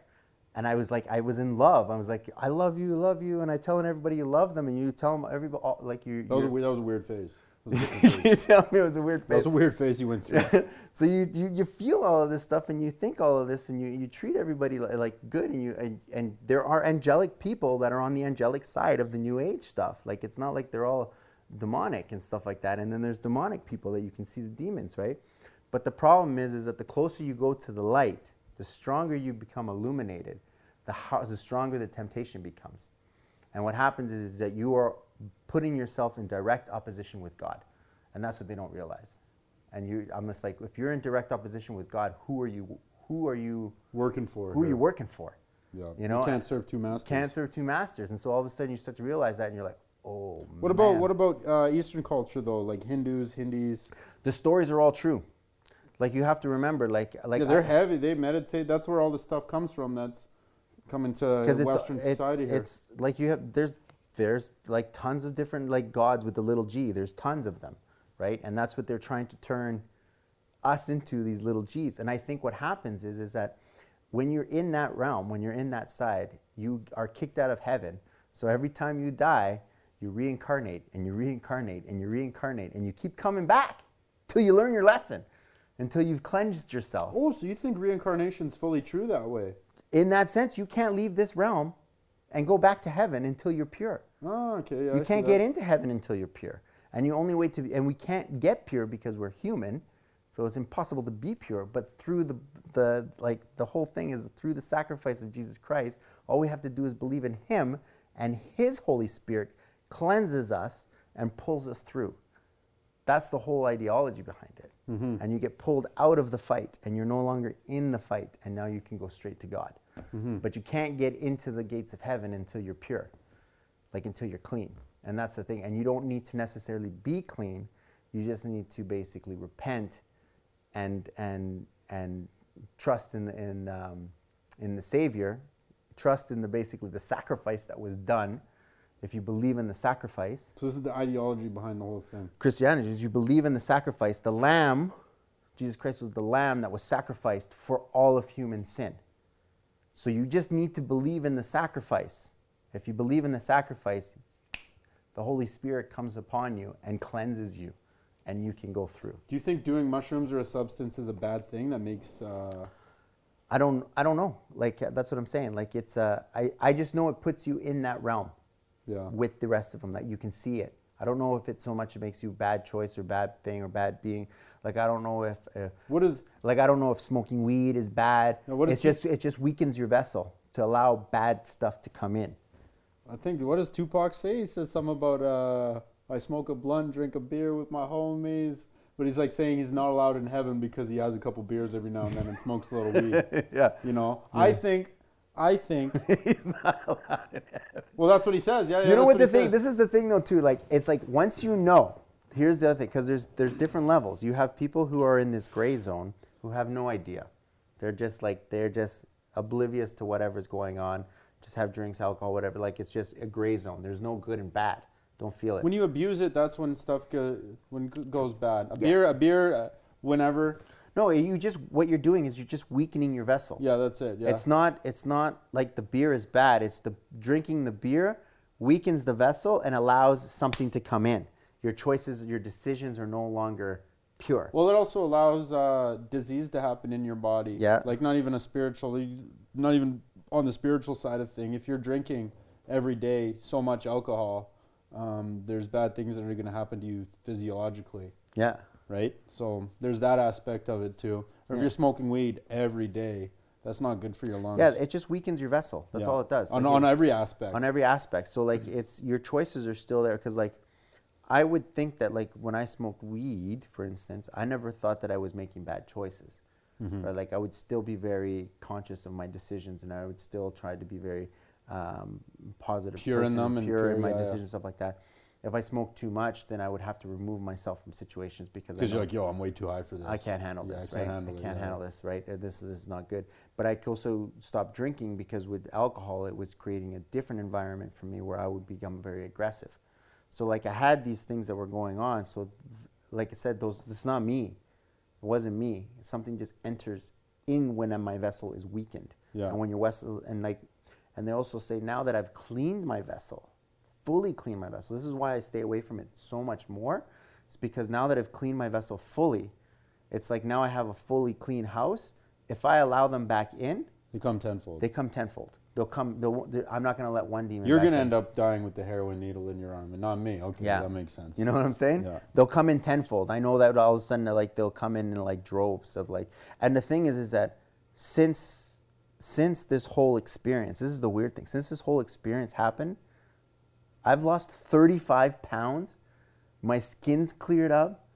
and I was like, I was in love. I was like, I love you, love you, and I telling everybody you love them, and you tell them everybody all- like you. That was, a, weird- that was a weird phase. That was a different phase. you tell me it was a weird That face. was a weird phase you went through. so you, you you feel all of this stuff and you think all of this and you, you treat everybody li- like good and you and, and there are angelic people that are on the angelic side of the new age stuff like it's not like they're all demonic and stuff like that and then there's demonic people that you can see the demons right but the problem is is that the closer you go to the light the stronger you become illuminated the how, the stronger the temptation becomes and what happens is, is that you are putting yourself in direct opposition with God. And that's what they don't realize. And you I'm just like if you're in direct opposition with God, who are you who are you Working for. who are you working for? Yeah. You know, can't serve two masters. Can't serve two masters. And so all of a sudden you start to realize that and you're like, "Oh What about what about uh, Eastern culture though? Like Hindus, Hindis. the stories are all true. Like you have to remember like like yeah, they're I- heavy. They meditate. That's where all the stuff comes from. That's coming to it's, Western it's, society here. it's like you have there's there's like tons of different like gods with the little g. There's tons of them right? And that's what they're trying to turn us into these little g's. And i think what happens is is that when you're in that realm when you're in that side you are kicked out of heaven. So every time you die you reincarnate and you reincarnate and you reincarnate and you keep coming back till you learn your lesson until you've cleansed yourself. Oh, so you think reincarnation's fully true that way? in that sense you can't leave this realm and go back to heaven until you're pure. Oh, okay. Yeah, I you see can't get into heaven until you're pure. And you only wait to be, and we can't get pure because we're human so it's impossible to be pure. But through the the like the whole thing is through the sacrifice of jesus christ all we have to do is believe in him and his holy spirit cleanses us and pulls us through. That's the whole ideology behind it. Mm-hmm. And you get pulled out of the fight and you're no longer in the fight and now you can go straight to god but you can't get into the gates of heaven until you're pure like until you're clean. And that's the thing. And you don't need to necessarily be clean. You just need to basically repent and and and trust in the, in um, in the Savior, trust in the basically the sacrifice that was done. If you believe in the sacrifice, So this is the ideology behind the whole thing. Christianity is you believe in the sacrifice. The Lamb, Jesus Christ was the Lamb that was sacrificed for all of human sin. So you just need to believe in the sacrifice. If you believe in the sacrifice, the Holy Spirit comes upon you and cleanses you, and you can go through. Do you think doing mushrooms or a substance is a bad thing that makes? Uh, I don't I don't know. Like uh, that's what I'm saying. Like it's uh I I just know it puts you in that realm Yeah. with the rest of them that you can see it. I don't know if it so much it makes you bad choice or bad thing or bad being. Like I don't know if uh, What is like I don't know if smoking weed is bad. What it's just it just weakens your vessel to allow bad stuff to come in. I think what does Tupac say? He says something about uh, I smoke a blunt, drink a beer with my homies. But he's like saying he's not allowed in heaven because he has a couple beers every now and then and smokes a little weed. yeah. You know, I think, I think. He's not allowed in heaven. Well, that's what he says. Yeah, yeah. you know that's what the thing says. this is the thing though too like it's like once you know here's the other thing because there's there's different levels you have people who are in this gray zone who have no idea they're just like they're just oblivious to whatever's going on just have drinks alcohol whatever like it's just a gray zone there's no good and bad don't feel it When you abuse it, that's when stuff go, when goes bad. A Yeah. beer, a beer, uh, whenever. No you just what you're doing is you're just weakening your vessel Yeah, that's it. Yeah. It's not. It's not like the beer is bad. It's the drinking the beer weakens the vessel and allows something to come in. Your choices, your decisions are no longer pure. Well, it also allows uh, disease to happen in your body. Yeah. Like not even a spiritual, not even on the spiritual side of thing. If you're drinking every day so much alcohol, um, there's bad things that are going to happen to you physiologically, Yeah. Right? So there's that aspect of it too. Or if you're smoking weed every day, that's not good for your lungs. Yeah. It just weakens your vessel. That's Yeah. all it does. On, Like, on every aspect. on every aspect. So like it's your choices are still there because like I would think that like when I smoked weed, for instance, I never thought that I was making bad choices. Mm-hmm. Right? Like I would still be very conscious of my decisions, and I would still try to be very um, positive, Pure in person, them and pure, in pure, my yeah, yeah. decisions, stuff like that. If I smoked too much, then I would have to remove myself from situations because Because you're like, yo, I'm way too high for this. I can't handle Yeah, this, I can't right? handle I can't yeah. handle this, right? Uh, This, this is not good. But I could also stop drinking because with alcohol, it was creating a different environment for me where I would become very aggressive. So like I had these things that were going on. So, like I said, those it's not me. It wasn't me. Something just enters in when my vessel is weakened. Yeah. And when your vessel and like, and they also say now that I've cleaned my vessel, fully clean my vessel. This is why I stay away from it so much more. It's because now that I've cleaned my vessel fully, it's like now I have a fully clean house. If I allow them back in, They come tenfold. they come tenfold. They'll come. They'll, they I'm not going to let one demon. You're gonna end up dying with the heroin needle in your arm, and not me. Okay, Yeah. that makes sense. You know what I'm saying? Yeah. They'll come in tenfold. I know that all of a sudden, like they'll come in in like droves of like. And the thing is, is that since since this whole experience, this is the weird thing. Since this whole experience happened, I've lost 35 pounds. My skin's cleared up.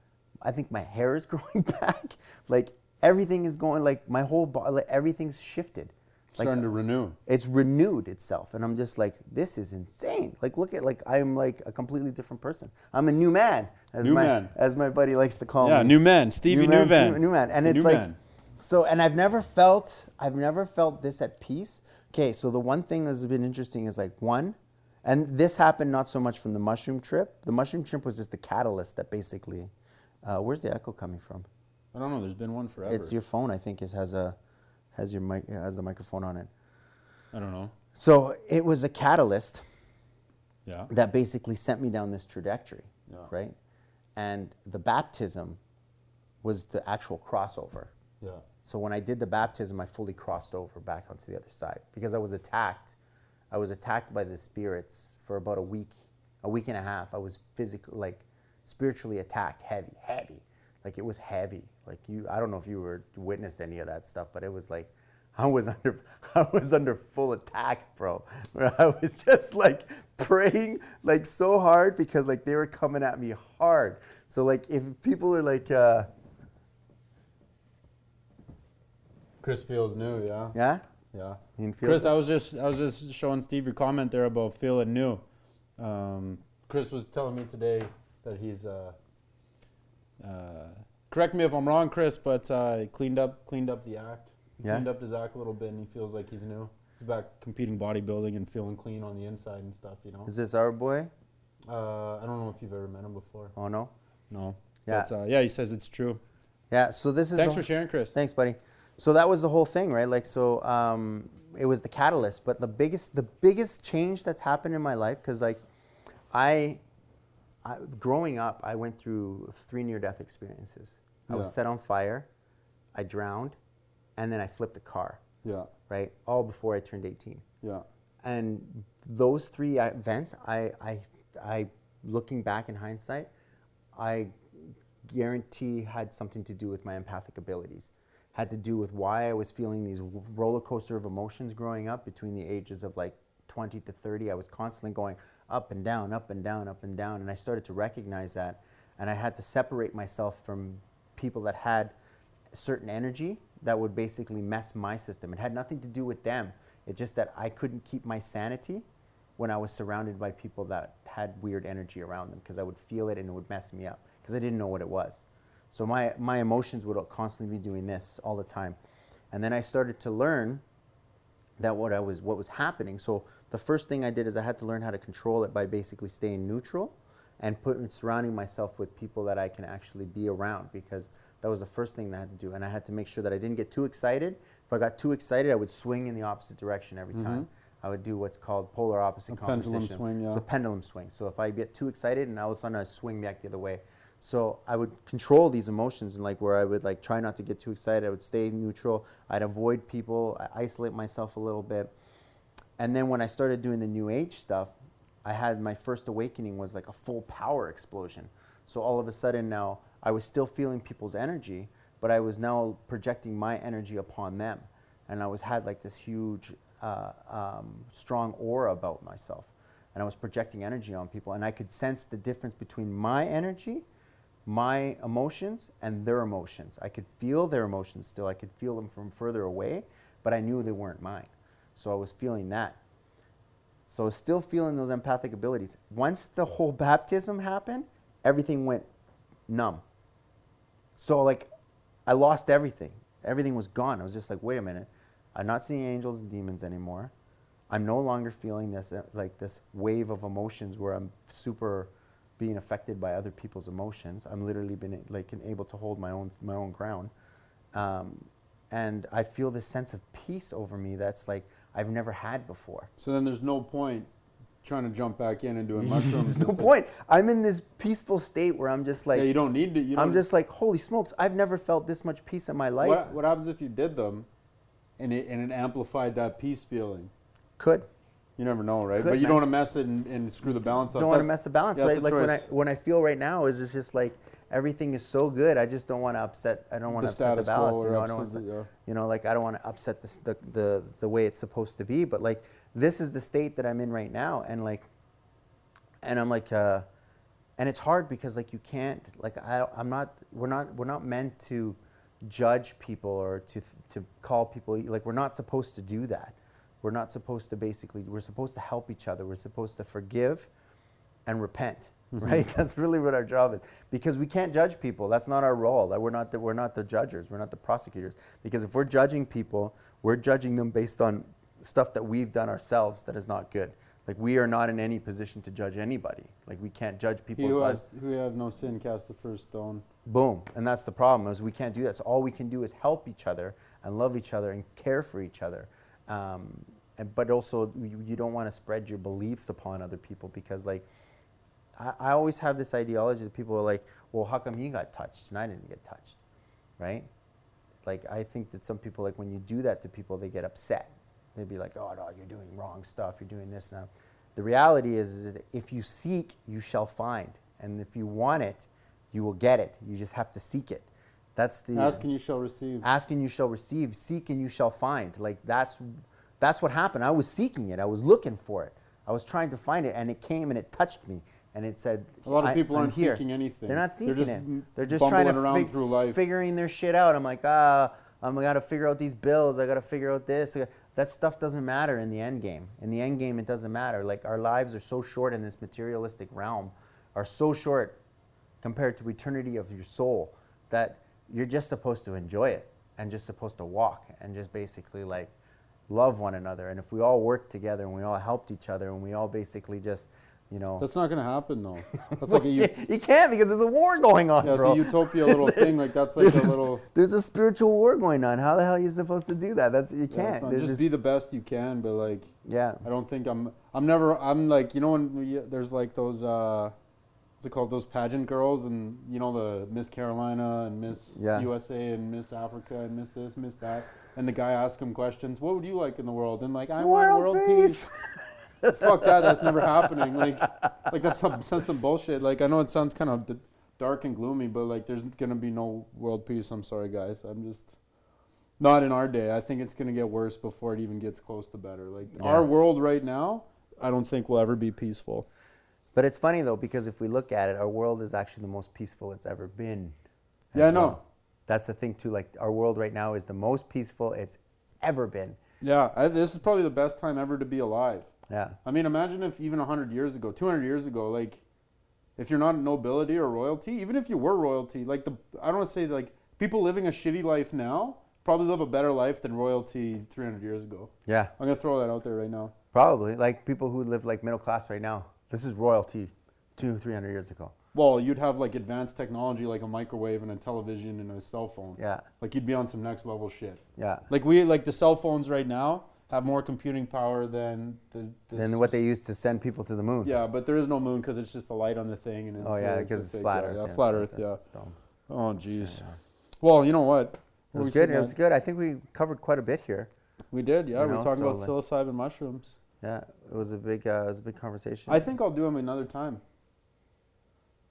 I think my hair is growing back. Like everything is going. Like my whole body, like, everything's shifted. Like, starting to renew. it's renewed itself and i'm just like this is insane like look at like i'm like a completely different person i'm a new man as New my, man. as my buddy likes to call Yeah, me Yeah, new man, Stevie man, Newvan. Steve- new man and it's new like man. so and i've never felt i've never felt this at peace okay so the one thing that's been interesting is like one and this happened not so much from the mushroom trip the mushroom trip was just the catalyst that basically uh, where's the echo coming from I don't know. There's been one forever. it's your phone i think it has a has your mic has the microphone on it I don't know. so it was a catalyst Yeah. that basically sent me down this trajectory, Yeah. right? And the baptism was the actual crossover. Yeah. So when I did the baptism, I fully crossed over back onto the other side because I was attacked. I was attacked by the spirits for about a week, a week and a half. I was physically, like, spiritually attacked, heavy, heavy. Like it was heavy. Like you, I don't know if you were witnessed any of that stuff, but it was like, I was under, I was under full attack, bro. Where I was just like praying like so hard because like they were coming at me hard. So like if people are like, uh, Chris feels new. Yeah. yeah, Yeah. you feel Chris, I was just I was just showing Steve your comment there about feeling new. Um, Chris was telling me today that he's uh, uh, correct me if I'm wrong, Chris, but uh, he cleaned up cleaned up the act. Yeah. Cleaned up his act a little bit, and he feels like he's new. He's back competing bodybuilding and feeling clean on the inside and stuff. You know. Is this our boy? Uh, I don't know if you've ever met him before. Oh no. No. Yeah. But, uh, yeah, he says it's true. Yeah. So this is. Thanks for sharing, Chris. Thanks, buddy. So that was the whole thing, right? Like, so um, it was the catalyst. But the biggest, the biggest change that's happened in my life, because like, I, I, growing up, I went through three near-death experiences. I was set on fire, I drowned, and then I flipped a car. Yeah. right? All before I turned 18. Yeah. And those three events, I, I, I, looking back in hindsight, I guarantee had something to do with my empathic abilities. Had to do with why I was feeling these roller coaster of emotions growing up between the ages of like 20 to 30. I was constantly going up and down, up and down, up and down. And I started to recognize that. And I had to separate myself from people that had certain energy that would basically mess my system. It had nothing to do with them. It's just that I couldn't keep my sanity when I was surrounded by people that had weird energy around them because I would feel it and it would mess me up because I didn't know what it was. So my, my emotions would constantly be doing this all the time. And then I started to learn that what I was what was happening. So the first thing I did is I had to learn how to control it by basically staying neutral and putting surrounding myself with people that I can actually be around because that was the first thing that I had to do. And I had to make sure that I didn't get too excited. If I got too excited, I would swing in the opposite direction every time. I would do what's called polar opposite Mm-hmm. Pendulum swing, yeah. It's a pendulum swing. So if I get too excited and all of a sudden I swing back the other way. So I would control these emotions and like where I would like try not to get too excited. I would stay neutral. I'd avoid people. I isolate myself a little bit. And then when I started doing the new age stuff, I had my first awakening was like a full power explosion. So all of a sudden now I was still feeling people's energy, but I was now projecting my energy upon them. And I was had like this huge, uh, um, strong aura about myself. And I was projecting energy on people. And I could sense the difference between my energy, my emotions, and their emotions. I could feel their emotions still. I could feel them from further away, but I knew they weren't mine. So I was feeling that. So still feeling those empathic abilities. Once the whole baptism happened, everything went numb. So like I lost everything. Everything was gone. I was just like, wait a minute. I'm not seeing angels and demons anymore. I'm no longer feeling this uh, like this wave of emotions where I'm super being affected by other people's emotions. I'm literally been like able to hold my own my own ground, um, and I feel this sense of peace over me that's like I've never had before. So then there's no point trying to jump back in and doing mushrooms. There's no like- point. I'm in this peaceful state where I'm just like yeah, you don't need to. I'm just like holy smokes! I've never felt this much peace in my life. What, what happens if you did them, and it and it amplified that peace feeling? Could You never know, right? Could, but you don't want to mess it and, and screw the balance up. don't want to mess the balance, yeah, right? Like when I when I feel right now is it's just like everything is so good. I just don't want to upset. I don't want to upset the balance. You know, I don't want the- yeah. you know, like I don't want to upset this, the the the way it's supposed to be. But like this is the state that I'm in right now, and like, and I'm like, uh, and it's hard because like you can't like I I'm not we're not we're not meant to judge people or to to call people like we're not supposed to do that. We're not supposed to basically we're supposed to help each other. We're supposed to forgive and repent. Right? That's really what our job is. Because we can't judge people. That's not our role. That We're not the, we're not the judges. We're not the prosecutors. Because if we're judging people, we're judging them based on stuff that we've done ourselves that is not good. Like we are not in any position to judge anybody. Like we can't judge He people's who lives. has who have no sin cast the first stone. Boom. And that's the problem is we can't do that. So all we can do is help each other and love each other and care for each other. Um, and, but also you, you don't want to spread your beliefs upon other people because like I, I always have this ideology that people are like, well, how come you got touched and I didn't get touched, right? Like I think that some people like when you do that to people, they get upset. They'd be like, oh no, you're doing wrong stuff. You're doing this now. The reality is, is that if you seek, you shall find, and if you want it, you will get it. You just have to seek it. That's the Ask and you shall receive. ask and you shall receive seek and you shall find like that's that's what happened. I was seeking it. I was looking for it. I was trying to find it and it came and it touched me. And it said A lot of people aren't here. seeking anything. they're not They're seeking just it they're just trying to around through life. figuring their shit out. I'm like ah i'm gotta figure out these bills. I gotta figure out this. That stuff doesn't matter in the end game. In the end game it doesn't matter. Like our lives are so short in this materialistic realm are so short compared to eternity of your soul that you're just supposed to enjoy it and just supposed to walk and just basically like love one another and if we all worked together and we all helped each other and we all basically just you know That's not going to happen though. That's like a you, you can't because there's a war going on yeah, it's bro a utopia little thing. Like that's like a a, little. there's a spiritual war going on how the hell are you supposed to do that that's you yeah, can't just just- be the best you can, but like yeah I don't think I'm. I'm never. I'm like you know when we, there's like those. uh What's it called? Those pageant girls, and you know the Miss Carolina and Miss Yeah. USA and Miss Africa and Miss this, Miss that. And the guy asks him questions. What would you like in the world? And like, I World want world peace. peace. Fuck that. That's never happening. Like, like that's some that's some bullshit. Like, I know it sounds kind of d- dark and gloomy, but like, there's gonna be no world peace. I'm sorry, guys. I'm just not in our day. I think it's gonna get worse before it even gets close to better. Like Yeah. our world right now, I don't think will ever be peaceful. But it's funny though because if we look at it, our world is actually the most peaceful it's ever been. Yeah, I know. well. That's the thing too. Like our world right now is the most peaceful it's ever been. Yeah, I, this is probably the best time ever to be alive. Yeah. I mean, imagine if even 100 years ago, 200 years ago, like, if you're not nobility or royalty, even if you were royalty, like, the I don't want to say, like, people living a shitty life now probably live a better life than royalty 300 years ago. Yeah. I'm going to throw that out there right now. Probably like people who live like middle class right now. This is royalty, two, three hundred years ago. Well, you'd have, like, advanced technology like a microwave and a television and a cell phone. Yeah. Like, you'd be on some next level shit. Yeah. Like, we, like, the cell phones right now have more computing power than the. the Than what they used to send people to the moon. Yeah, but there is no moon because it's just the light on the thing. And it's, Oh yeah, because it's, fake, flat Earth. Yeah, yeah, flat Earth, yeah. it's. Oh, jeez. Yeah. Well, you know what? It was good. It was good. I think we covered quite a bit here. We did, yeah. You we know, were talking so, about like- psilocybin mushrooms. Yeah, it was a big, uh, it was a big conversation. I think I'll do them another time.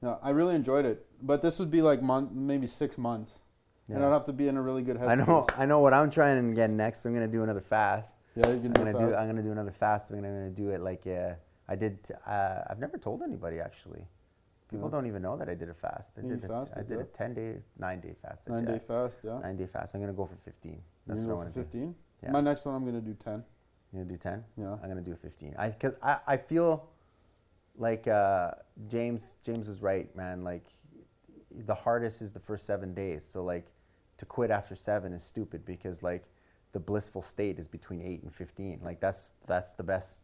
Yeah, I really enjoyed it, but this would be like month, maybe six months, and Yeah. I'd have to be in a really good headspace. I know. I know what I'm trying to get next. I'm gonna do another fast. Yeah, you can I'm do gonna do. I'm gonna do another fast. I'm gonna do it like uh, I did. Uh, I've never told anybody actually. People Yeah. don't even know that I did a fast. I You did. A, fasted, I did yeah. a 10 day, nine day fast. I Nine did. day fast, yeah. Nine day fast. I'm gonna go for 15. That's what I want to do. 15. Yeah. My next one, I'm gonna do 10. You're gonna do 10? Yeah. I'm gonna do 15. I because I, I feel like uh, James James was right, man. Like the hardest is the first seven days. So like to quit after seven is stupid because like the blissful state is between eight and 15. Like that's that's the best.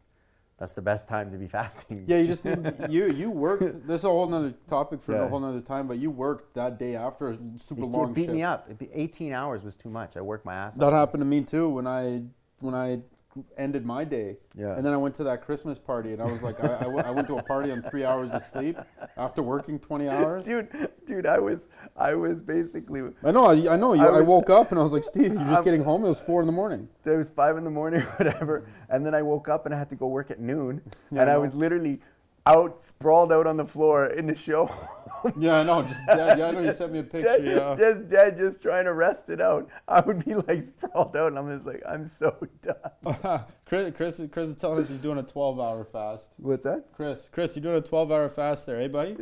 That's the best time to be fasting. Yeah, you just need, you you worked. This is a whole nother topic for Yeah. a whole nother time. But you worked that day after a super It, long it beat shift. me up. It be, 18 hours was too much. I worked my ass That off. happened to me too when I when I ended my day. Yeah. And then I went to that Christmas party, and I was like, I, I, w- I went to a party on three hours of sleep after working 20 hours. dude, dude, I was, I was basically, I know, I, I know. You, I I, woke up and I was like, Steve, you're just I'm- getting home. It was four in the morning. it was five in the morning or whatever, and then I woke up and I had to go work at noon, Yeah, and I was literally out, sprawled out on the floor in the show, Yeah, I know. Just dead. Yeah, I know. You sent me a picture. dead, Yeah. just dead, just trying to rest it out. I would be like sprawled out, and I'm just like, I'm so done. Chris, Chris, Chris is telling us he's doing a 12-hour fast. What's that? Chris, Chris, you're doing a 12-hour fast there, eh, buddy?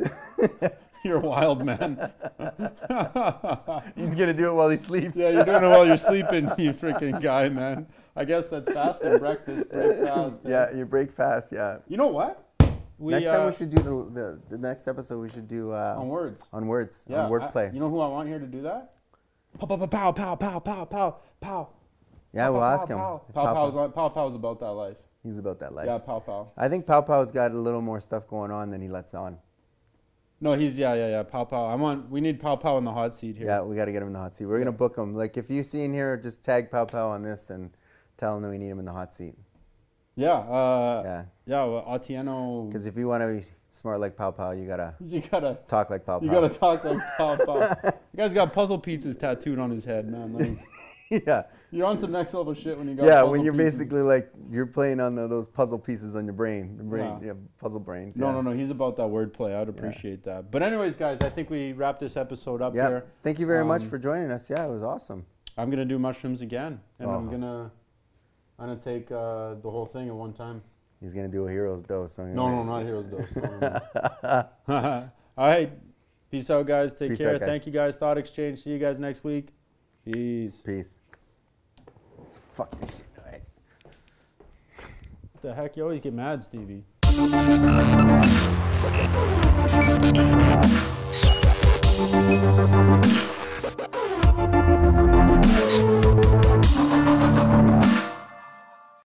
you're a wild man. He's gonna do it while he sleeps. Yeah, you're doing it while you're sleeping, you freaking guy, man. I guess that's fasting, breakfast, break fast. eh? yeah, you break fast. Yeah. You know what? We, next time uh, we should do the, the the next episode. We should do uh, on words. on words, Yeah, on wordplay. I- you know who I want here to do that? Pow pow pow pow pow pow pow pow. yeah, Pow, we'll pow, ask pow, him. Pow pow Pow pow's Pow's- on- pow pow's about that life. He's about that life. Yeah, pow pow. I think Pow Pow's got a little more stuff going on than he lets on. No, he's yeah yeah yeah pow pow. I want we need pow pow in the hot seat here. Yeah, we got to get him in the hot seat. We're Yeah. gonna book him. Like if you see in here, just tag Pow Pow on this and tell him that we need him in the hot seat. Yeah. Uh, Yeah, yeah. Well, Atieno. because if you want to be smart like Pow Pow, you gotta You gotta talk like Pow Pow. you gotta talk like pow pow. the guy's got puzzle pizzas tattooed on his head, man. Like, yeah, you're on some next level shit when you got. yeah. When you're pieces. basically like you're playing on the, those puzzle pieces on your brain, the brain, Yeah. yeah, puzzle brains. No, yeah. no, no. He's about that wordplay. I'd appreciate that. But anyways, guys, I think we wrap this episode up here. Yeah. here. Thank you very much Um, for joining us. Yeah, it was awesome. I'm gonna do mushrooms again, and I'm Oh. gonna, I'm gonna take uh, the whole thing at one time. He's gonna do a hero's dose. No, no, not heroes dose. No, no, no. All right, peace out, guys. Take Peace care. out, guys. Thank you, guys. Thought exchange. See you guys next week. Peace. Peace. Fuck this shit. All right. What the heck? You always get mad, Stevie.